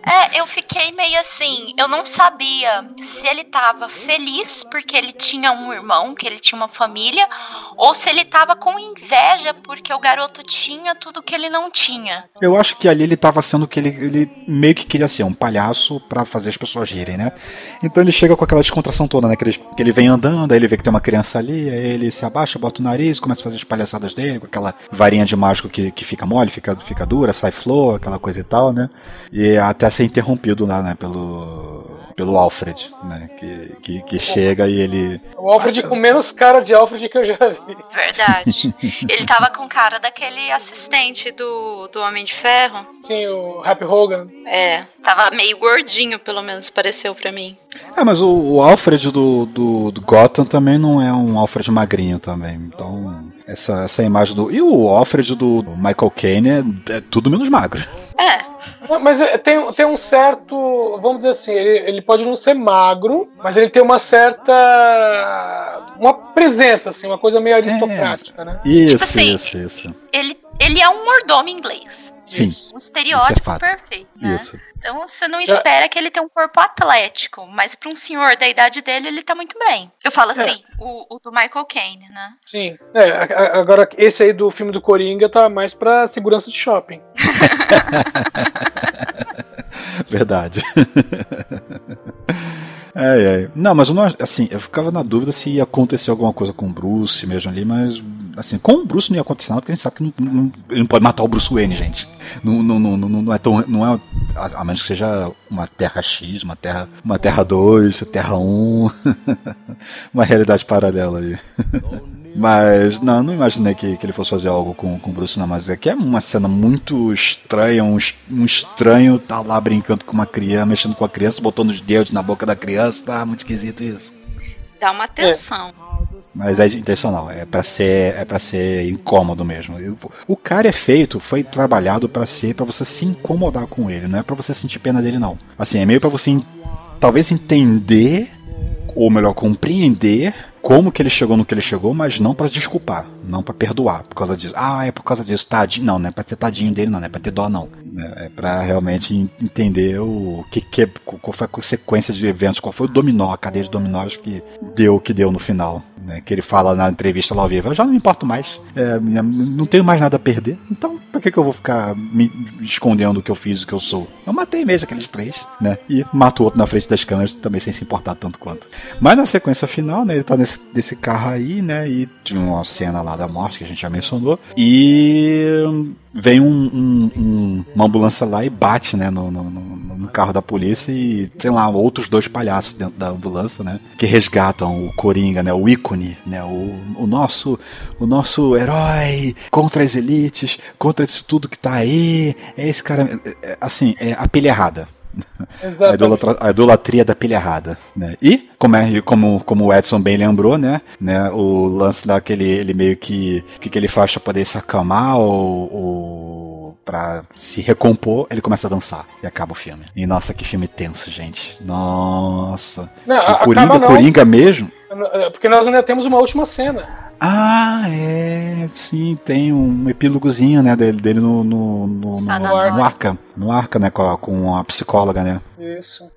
É, eu fiquei meio assim. Eu não sabia se ele tava feliz porque ele tinha um irmão, que ele tinha uma família, ou se ele tava com inveja porque o garoto tinha tudo que ele não tinha. Eu acho que ali ele tava sendo que ele, ele meio que queria ser um palhaço para fazer as pessoas rirem, né? Então ele chega com aquela descontração toda, né? Que ele, que ele vem andando, aí ele vê que tem uma criança ali, aí ele se abaixa, bota o nariz, começa a fazer as palhaçadas dele, com aquela varinha de mágico que, que fica mole, fica, fica dura, sai flor, aquela coisa e tal, né? E até ser interrompido lá, né? Pelo pelo Alfred, né? Que, que, que, chega e ele. O Alfred com menos cara de Alfred que eu já vi. Verdade. ele tava com cara daquele assistente do, do Homem de Ferro. Sim, o Happy Hogan. É, tava meio gordinho, pelo menos pareceu para mim. É, mas o, o Alfred do, do, do, Gotham também não é um Alfred magrinho também. Então, essa, essa imagem do. E o Alfred do Michael Caine é, é tudo menos magro. É. Mas é, tem, tem um certo. Vamos dizer assim, ele, ele pode não ser magro, mas ele tem uma certa. Uma presença, assim, uma coisa meio aristocrática, é. né? Isso, tipo assim, isso, isso. Ele, ele é um mordomo inglês. Sim. Um estereótipo é perfeito. Né? Isso. Então você não espera que ele tenha um corpo atlético, mas para um senhor da idade dele, ele tá muito bem. Eu falo assim, é. o, o, do Michael Caine, né? Sim. É, agora esse aí do filme do Coringa tá mais pra segurança de shopping. Verdade. É, é. Não, mas eu não, assim, eu ficava na dúvida se ia acontecer alguma coisa com o Bruce mesmo ali, mas assim, com o Bruce não ia acontecer nada, porque a gente sabe que não, não, ele não pode matar o Bruce Wayne, gente. Não, não, não, não, é tão. Não é, a, menos que seja uma Terra X, uma Terra, uma terra 2, Terra 1. uma realidade paralela aí. Mas não, não imaginei que, que ele fosse fazer algo com, com o Bruce não, mas é que é uma cena muito estranha, um, um estranho tá lá brincando com uma criança, mexendo com a criança, botando os dedos na boca da criança, tá muito esquisito isso. Dá uma atenção. É. Mas é intencional, é para ser é para ser incômodo mesmo. O cara é feito, foi trabalhado para ser para você se incomodar com ele, não é para você sentir pena dele não. Assim, é meio para você talvez entender ou melhor compreender como que ele chegou no que ele chegou, mas não para desculpar, não para perdoar por causa disso. Ah, é por causa disso, tadinho. Não, não é para ter tadinho dele, não, não é para ter dó, não. É, é para realmente entender o que, que qual foi a consequência de eventos, qual foi o dominó, a cadeia de dominós que deu o que deu no final. Né? Que ele fala na entrevista lá ao vivo: Eu já não me importo mais, é, não tenho mais nada a perder, então por que, que eu vou ficar me escondendo o que eu fiz, o que eu sou? Eu matei mesmo aqueles três, né? E mato o outro na frente das câmeras também sem se importar tanto quanto. Mas na sequência final, né? Ele tá nesse, desse carro aí, né? E tinha uma cena lá da morte que a gente já mencionou. E vem um, um, um, uma ambulância lá e bate, né, no, no, no, carro da polícia e, sei lá, outros dois palhaços dentro da ambulância, né, que resgatam o Coringa, né, o ícone, né, o, o nosso o nosso herói contra as elites, contra isso tudo que tá aí, é esse cara, é, é, assim, é a pilha errada, a, idolatra, a, idolatria da pilha errada, né? E como é, como, como o Edson bem lembrou, né, né, o lance daquele ele meio que que, que ele faz para poder se acalmar ou, ou para se recompor, ele começa a dançar e acaba o filme. E nossa, que filme tenso, gente. Nossa. Não, o Coringa, Coringa mesmo. É, porque nós ainda temos uma última cena. Ah, é, sim, tem um epílogozinho, né, dele, dele no, no, no, no, no Arca. No Arca, né, com a, com a psicóloga, né? Isso.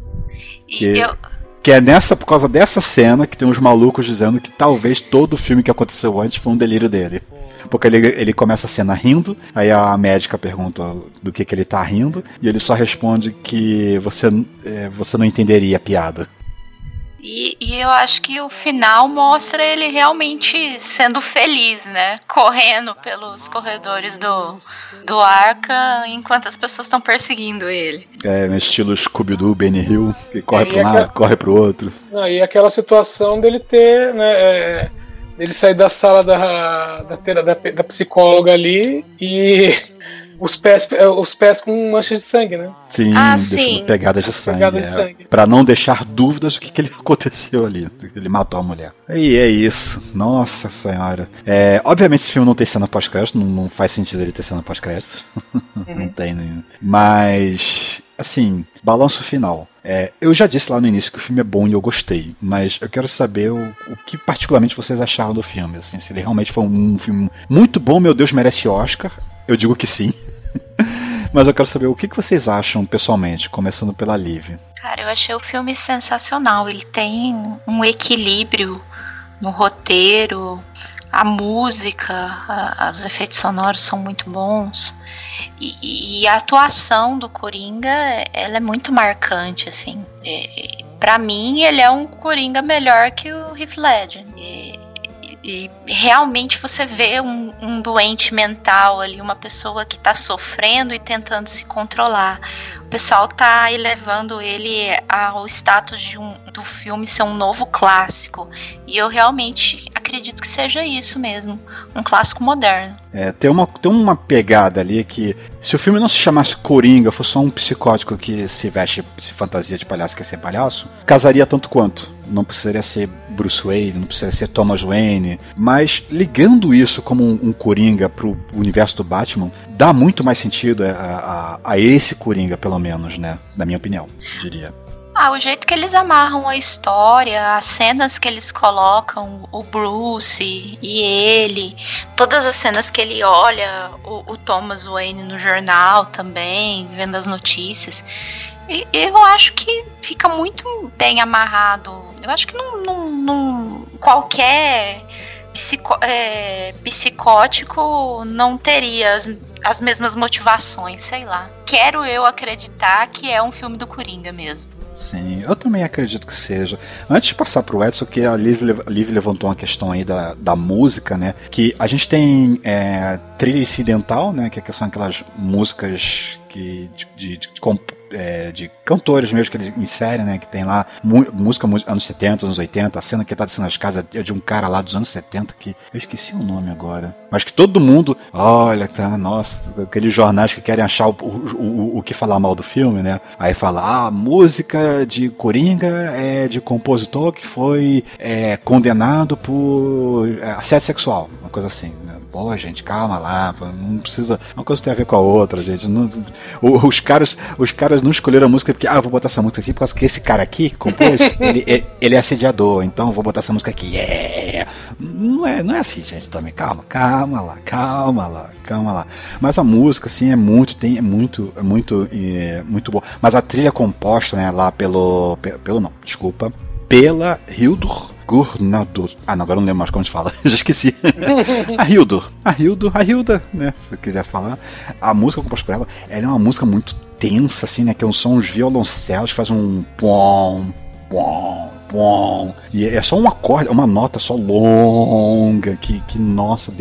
Que, eu... que é nessa, por causa dessa cena que tem uns malucos dizendo que talvez todo o filme que aconteceu antes foi um delírio dele. Porque ele, ele começa a cena rindo, aí a médica pergunta do que, que ele tá rindo, e ele só responde que você, é, você não entenderia a piada. E, e, eu acho que o final mostra ele realmente sendo feliz, né? Correndo pelos corredores do, do Arca enquanto as pessoas estão perseguindo ele. É, estilo Scooby-Doo, Benny Hill, que corre é, para um lado, aquela... corre para o outro. Ah, e aquela situação dele ter, né? É Ele sair da sala da, da, da, da psicóloga ali e os pés, os pés com manchas de sangue, né? Sim, ah, sim. pegadas de sangue. Pegadas é, de sangue. Pra não deixar dúvidas do que, que ele aconteceu ali. Ele matou a mulher. E é isso. Nossa senhora. É, obviamente esse filme não tem cena pós-crédito, não, não, faz sentido ele ter cena pós-crédito. Uhum. não tem nenhum. Mas, assim, balanço final. É, eu já disse lá no início que o filme é bom e eu gostei, mas eu quero saber o, o que particularmente vocês acharam do filme. Assim, se ele realmente foi um, um filme muito bom, meu Deus, merece Oscar. Eu digo que sim. Mas eu quero saber o que vocês acham pessoalmente, começando pela Liv. Cara, eu achei o filme sensacional. Ele tem um equilíbrio no roteiro, a música, a, os efeitos sonoros são muito bons. E, e, a atuação do Coringa, ela é muito marcante, assim. É, para mim, ele é um Coringa melhor que o Heath Ledger. E, e realmente você vê um, um, doente mental ali, uma pessoa que está sofrendo e tentando se controlar. Pessoal tá elevando ele ao status de um, do filme ser um novo clássico. E eu realmente acredito que seja isso mesmo, um clássico moderno. É, tem uma, tem uma pegada ali que se o filme não se chamasse Coringa, fosse só um psicótico que se veste, se fantasia de palhaço, quer ser palhaço, casaria tanto quanto. Não precisaria ser Bruce Wayne, não precisaria ser Thomas Wayne, mas ligando isso como um, um Coringa pro universo do Batman, dá muito mais sentido a, a, a esse Coringa, pelo menos, né? Na minha opinião, diria. Ah, o jeito que eles amarram a história, as cenas que eles colocam, o Bruce e ele, todas as cenas que ele olha o, o Thomas Wayne no jornal também, vendo as notícias. E, eu acho que fica muito bem amarrado. Eu acho que não, não qualquer psico, é, psicótico não teria as, as mesmas motivações, sei lá. Quero eu acreditar que é um filme do Coringa mesmo. Sim, eu também acredito que seja. Antes de passar pro Edson, que a Liv, Liv levantou uma questão aí da, da música, né? Que a gente tem é, trilha incidental, né? Que são aquelas músicas que de, de, de, é, de cantores mesmo que eles inserem, né? Que tem lá música anos 70, anos 80, a cena que tá descendo as casas é de um cara lá dos anos 70 que eu esqueci o nome agora. Mas que todo mundo, olha, tá, nossa, aqueles jornais que querem achar o, o, o, o que falar mal do filme, né? Aí fala, ah, música de Coringa é de compositor que foi é, condenado por é, assédio sexual, uma coisa assim. Né? Pô, gente, calma lá, não precisa. Uma coisa tem a ver com a outra, gente. Não, os caras, os caras não escolheram a música porque, ah, eu vou botar essa música aqui por causa que esse cara aqui compôs, ele, ele é assediador, então eu vou botar essa música aqui. Yeah! Não é, não é assim, gente, também. Calma, calma lá, calma lá, calma lá. Mas a música, assim, é muito, tem, é muito, é muito, é, muito boa. Mas a trilha composta, né, lá pelo, pelo não, desculpa, pela Hildur Gurnador. Ah, não, agora não lembro mais como a gente fala. Já esqueci. a Hildur. A Hildur, a Hilda, né? Se você quiser falar. A música composta por ela, ela é uma música muito tensa, assim, né? Que são os violoncelos que fazem um pom, pom, e é só um acorde, uma nota só longa, que, que nossa,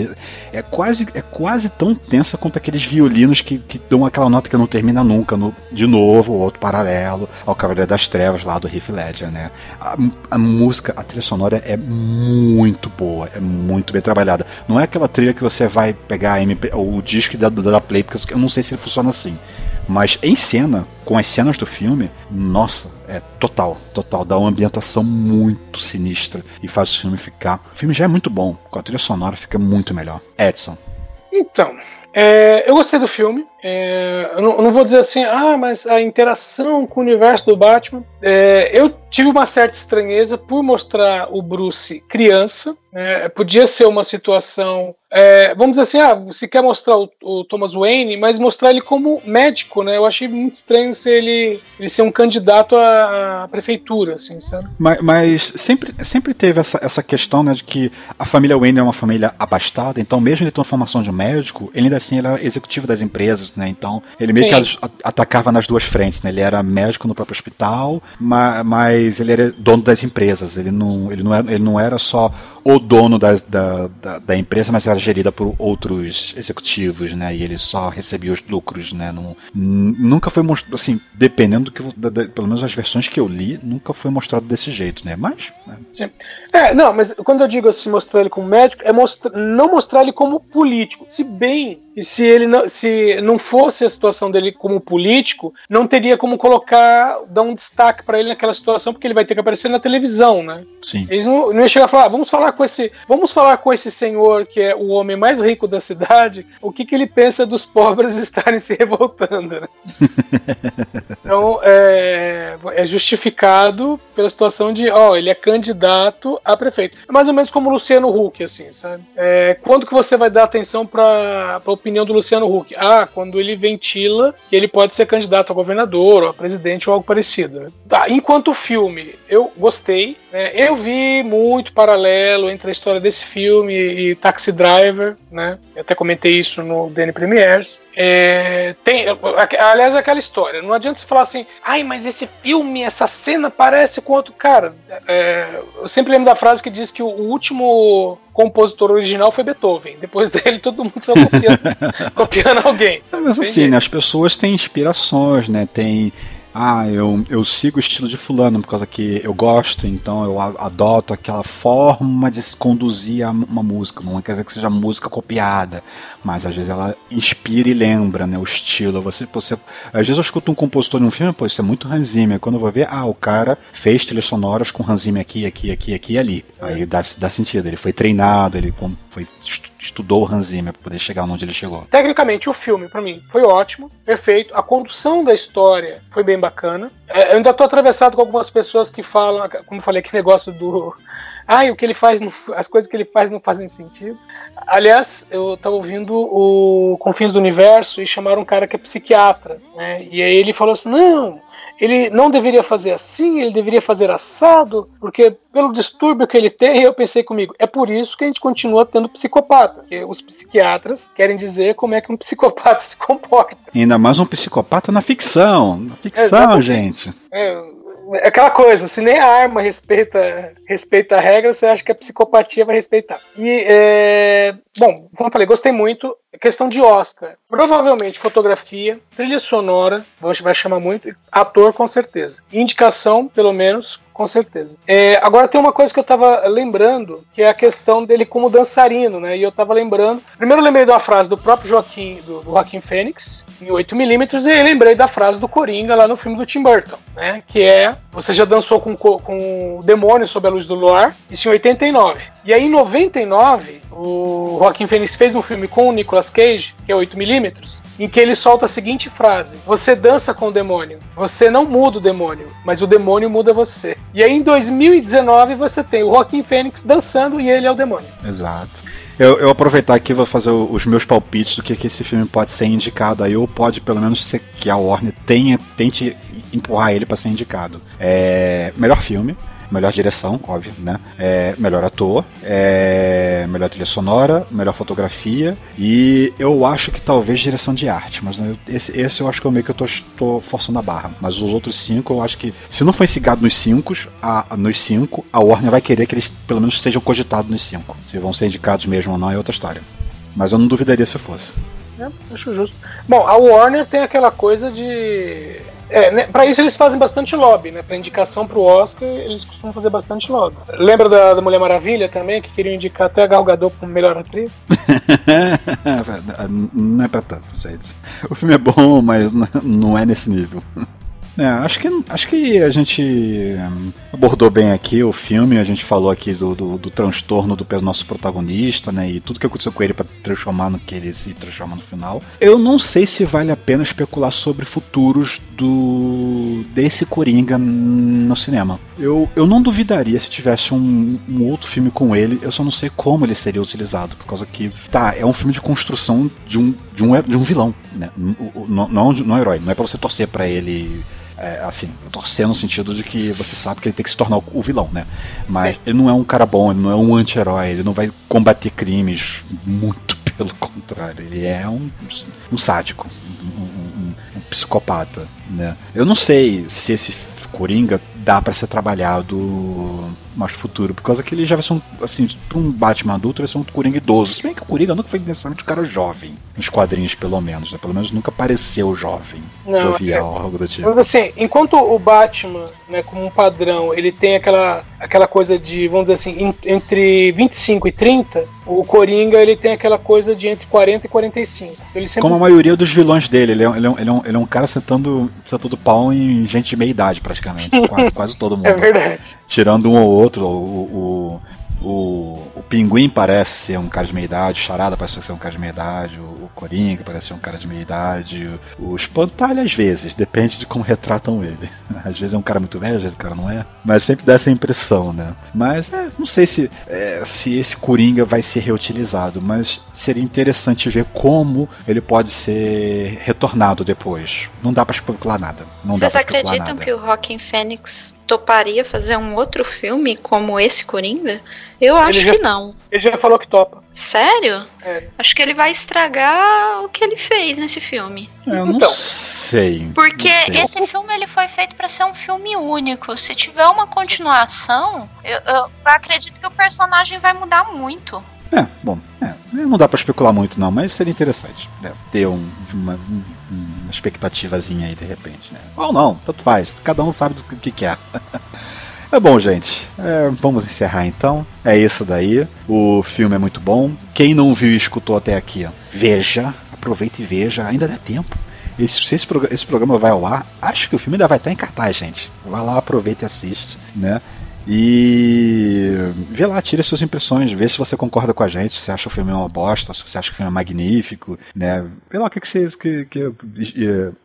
é quase, é quase tão tensa quanto aqueles violinos que, que dão aquela nota que não termina nunca, no, de novo, outro paralelo ao Cavaleiro das Trevas lá do Heath Ledger, né? A, a música, a trilha sonora é muito boa, é muito bem trabalhada. Não é aquela trilha que você vai pegar MP, o disco da, da Play, porque eu não sei se ele funciona assim. Mas em cena, com as cenas do filme, nossa, é total, total. Dá uma ambientação muito sinistra e faz o filme ficar. O filme já é muito bom, com a trilha sonora fica muito melhor. Edson. Então, é, eu gostei do filme. É, eu, não, não, vou dizer assim, ah, mas a interação com o universo do Batman. É, eu tive uma certa estranheza por mostrar o Bruce criança. Né? Podia ser uma situação é, vamos dizer assim, ah, você quer mostrar o, o, Thomas Wayne, mas mostrar ele como médico, né? Eu achei muito estranho se ele, ele ser um candidato à, à prefeitura, assim, sabe? Mas, mas, sempre, sempre teve essa, essa questão, né, de que a família Wayne é uma família abastada, então mesmo ele tendo formação de médico, ele ainda assim era executivo das empresas, né? Então ele meio Sim. que atacava nas duas frentes, né? Ele era médico no próprio hospital, mas, mas ele era dono das empresas, ele não, ele não, era, ele não era só o dono da, da, da, da, empresa, mas era gerida por outros executivos, né? E ele só recebia os lucros, né? Não, nunca foi mostrado, assim, dependendo do que, da, da, pelo menos as versões que eu li, nunca foi mostrado desse jeito, né? Mas. Né? Sim. É, não, mas quando eu digo assim, mostrar ele como médico, é mostrar, não mostrar ele como político. Se bem e se ele não, se não fosse a situação dele como político, não teria como colocar, dar um destaque para ele naquela situação, porque ele vai ter que aparecer na televisão, né? Sim. Eles não, não iam chegar a falar, ah, vamos falar com esse, vamos falar com esse senhor que é o homem mais rico da cidade, o que, que ele pensa dos pobres estarem se revoltando, né? então é, é, justificado pela situação de, ó, ele é candidato a prefeito. É mais ou menos como o Luciano Huck, assim, sabe? É, quando que você vai dar atenção para opinião do Luciano Huck? Ah, quando ele ventila que ele pode ser candidato a governador ou a presidente ou algo parecido. Né? Tá, enquanto filme, eu gostei. Né? Eu vi muito paralelo entre a história desse filme e Taxi Driver, né? Eu até comentei isso no DN Premiers. É, tem, aliás, aquela história. Não adianta você falar assim, ai, mas esse filme, essa cena parece com outro. Cara, é, eu sempre lembro da frase que diz que o, o último compositor original foi Beethoven. Depois dele, todo mundo só copiando, copiando alguém. Sabe? Mas assim, né, as pessoas têm inspirações, né? Tem ah, eu, eu sigo o estilo de fulano por causa que eu gosto, então eu adoto aquela forma de se conduzir uma música. Não quer dizer que seja música copiada, mas às vezes ela inspira e lembra, né, o estilo. Você, você, às vezes eu escuto um compositor de um filme, pô, isso é muito Hans Zimmer. Quando eu vou ver, ah, o cara fez trilhas sonoras com Hans Zimmer aqui, aqui, aqui, aqui e ali. Aí dá, dá sentido, ele foi treinado, ele foi estudou o Hans Zimmer para poder chegar onde ele chegou. Tecnicamente, o filme, para mim, foi ótimo, perfeito. A condução da história foi bem bacana. É, eu ainda tô atravessado com algumas pessoas que falam, como eu falei, que negócio do. Ai, o que ele faz, as coisas que ele faz não fazem sentido. Aliás, eu estava ouvindo o Confins do Universo e chamaram um cara que é psiquiatra, né? E aí ele falou assim: não, ele não deveria fazer assim, ele deveria fazer assado, porque pelo distúrbio que ele tem, eu pensei comigo, é por isso que a gente continua tendo psicopatas. Os psiquiatras querem dizer como é que um psicopata se comporta. ainda mais um psicopata na ficção. Na ficção, gente. É, é aquela coisa, se nem a arma respeita, respeita a regra, você acha que a psicopatia vai respeitar. E, é, bom, como eu falei, gostei muito questão de Oscar. Provavelmente fotografia, trilha sonora, vai chamar muito, ator com certeza. Indicação, pelo menos, com certeza. É, agora tem uma coisa que eu tava lembrando, que é a questão dele como dançarino, né? E eu tava lembrando. Primeiro eu lembrei uma frase do próprio Joaquim, do, do Joaquim Fênix, em 8mm, e lembrei da frase do Coringa lá no filme do Tim Burton, né? Que é: Você já dançou com, com o demônio sob a luz do luar? Isso em 89. E aí em 99, o Joaquim Fênix fez um filme com o Nicolas Cage, que é 8mm, em que ele solta a seguinte frase: Você dança com o demônio, você não muda o demônio, mas o demônio muda você. E aí em 2019 você tem o Joaquim Fênix dançando e ele é o demônio. Exato. Eu, eu aproveitar aqui vou fazer os meus palpites do que, que esse filme pode ser indicado aí, ou pode pelo menos ser que a Warner tenha, tente empurrar ele para ser indicado. É, melhor filme, melhor direção, óbvio, né? É, melhor ator, é, melhor trilha sonora, melhor fotografia e eu acho que talvez direção de arte, mas esse, esse eu acho que é o meio que eu tô, tô, forçando a barra. Mas os outros cinco, eu acho que se não for ensigado nos cinco, a, nos cinco, a Warner vai querer que eles pelo menos sejam cogitados nos cinco. Se vão ser indicados mesmo ou não é outra história. Mas eu não duvidaria se fosse. É, acho justo. Bom, a Warner tem aquela coisa de é, né, para isso eles fazem bastante lobby, né? Para indicação para o Oscar, eles costumam fazer bastante lobby. Lembra da, da, Mulher Maravilha também, que queriam indicar até a Gal Gadot como melhor atriz? não é para tanto, gente. O filme é bom, mas não é nesse nível. É, acho que, acho que a gente abordou bem aqui o filme, a gente falou aqui do, do, do transtorno do nosso protagonista, né? E tudo que aconteceu com ele para transformar no que ele se transforma no final. Eu não sei se vale a pena especular sobre futuros do desse Coringa no cinema. Eu, eu não duvidaria se tivesse um, um outro filme com ele, eu só não sei como ele seria utilizado, por causa que, tá, é um filme de construção de um, de um, de um vilão, né? Não, não, não é um herói, não é pra você torcer para ele é, assim, torcer no sentido de que você sabe que ele tem que se tornar o, vilão, né? Mas Sim. ele não é um cara bom, ele não é um anti-herói, ele não vai combater crimes, muito pelo contrário, ele é um, um sádico, um, um, um psicopata, né? Eu não sei se esse Coringa dá para ser trabalhado mais futuro. Por causa que ele já vai ser um, assim, pra um Batman adulto, vai ser um Coringa idoso. Se bem que o Coringa nunca foi necessariamente um cara jovem, nos quadrinhos pelo menos, né? Pelo menos nunca pareceu jovem, Não, jovial, algo do tipo. Mas assim, enquanto o Batman, né, como um padrão, ele tem aquela, aquela coisa de, vamos dizer assim, en- entre 25 e 30, o Coringa ele tem aquela coisa de entre 40 e 45. Ele sempre Como a maioria dos vilões dele, ele é, um- ele é, um, ele é, um, ele é um cara sentando, sentando pau em gente de meia idade, praticamente. quase, quase todo mundo. é verdade. Tirando um ou outro, o, o, o, o Pinguim parece ser um cara de meia idade, o Charada parece ser um cara de meia idade, o, o Coringa parece ser um cara de meia idade, o, o Espantalho às vezes, depende de como retratam ele. Às vezes é um cara muito velho, às vezes o cara não é, mas sempre dá essa impressão, né? Mas é, não sei se, é, se esse Coringa vai ser reutilizado, mas seria interessante ver como ele pode ser retornado depois. Não dá pra especular nada. Não Vocês acreditam nada. que o Rockin' Fênix toparia fazer um outro filme como esse Coringa? Eu acho já- que não. Ele já falou que topa. Sério? É. Acho que ele vai estragar o que ele fez nesse filme. Eu não Então. sei. Porque não sei. esse filme ele foi feito pra ser um filme único. Se tiver uma continuação, eu, eu acredito que o personagem vai mudar muito. É, bom, é, não dá pra especular muito não, mas seria interessante né, ter um- uma, um- uma expectativazinha aí de repente, né? Ou não, tanto faz, cada um sabe do que quer. É bom, gente. É, vamos encerrar então. É isso daí. O filme é muito bom. Quem não viu e escutou até aqui, ó, veja, aproveita e veja. Ainda dá tempo. Esse, se esse, esse programa vai ao ar, acho que o filme ainda vai estar em cartaz, gente. Vai lá, aproveita e assiste, né? E vê lá, tira suas impressões, vê se você concorda com a gente, se você acha o filme uma bosta, se você acha que o filme é magnífico, né? Vê lá o que, que você. Que, que,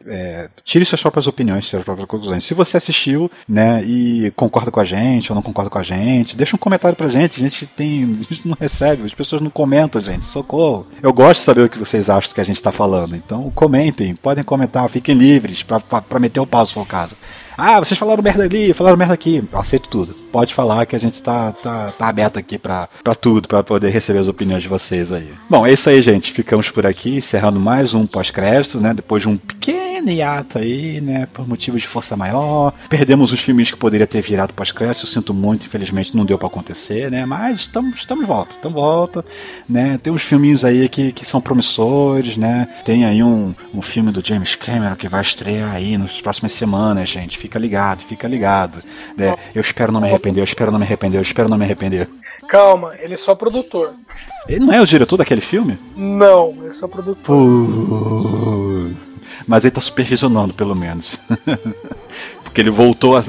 é, tire suas próprias opiniões, suas próprias conclusões. Se você assistiu, né, e concorda com a gente ou não concorda com a gente, deixa um comentário pra gente. A gente tem. A gente não recebe, as pessoas não comentam, gente. Socorro. Eu gosto de saber o que vocês acham que a gente tá falando. Então comentem, podem comentar, fiquem livres pra meter o pau se for o caso. Ah, vocês falaram merda ali, falaram merda aqui. Eu aceito tudo. Pode falar que a gente tá, tá, tá aberto aqui pra, pra tudo, pra poder receber as opiniões de vocês aí. Bom, é isso aí, gente. Ficamos por aqui, encerrando mais um pós-crédito, né? Depois de um pequeno hiato aí, né? Por motivos de força maior. Perdemos os filmes que poderia ter virado pós-crédito. Eu sinto muito, infelizmente não deu pra acontecer, né? Mas estamos, estamos de volta, estamos de volta, né? Tem uns filminhos aí que, que são promissores, né? Tem aí um, um filme do James Cameron que vai estrear aí nas próximas semanas, gente. Fica ligado, fica ligado. Né? Eu espero não me arrepender, eu espero não me arrepender, eu espero não me arrepender. Calma, ele é só produtor. Ele não é o diretor daquele filme? Não, ele é só produtor. Pô. Mas ele tá supervisionando, pelo menos. Porque ele voltou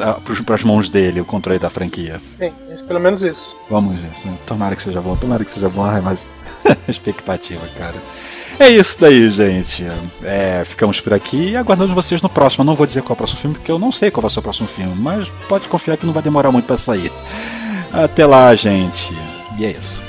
para as mãos dele o controle da franquia. Sim, pelo menos isso. Vamos, gente. Tomara que seja bom, tomara que seja bom. Ai, mas expectativa, cara. É isso daí, gente. É, ficamos por aqui e aguardamos vocês no próximo. Eu não vou dizer qual é o próximo filme, porque eu não sei qual vai ser o próximo filme, mas pode confiar que não vai demorar muito para sair. Até lá, gente. E é isso.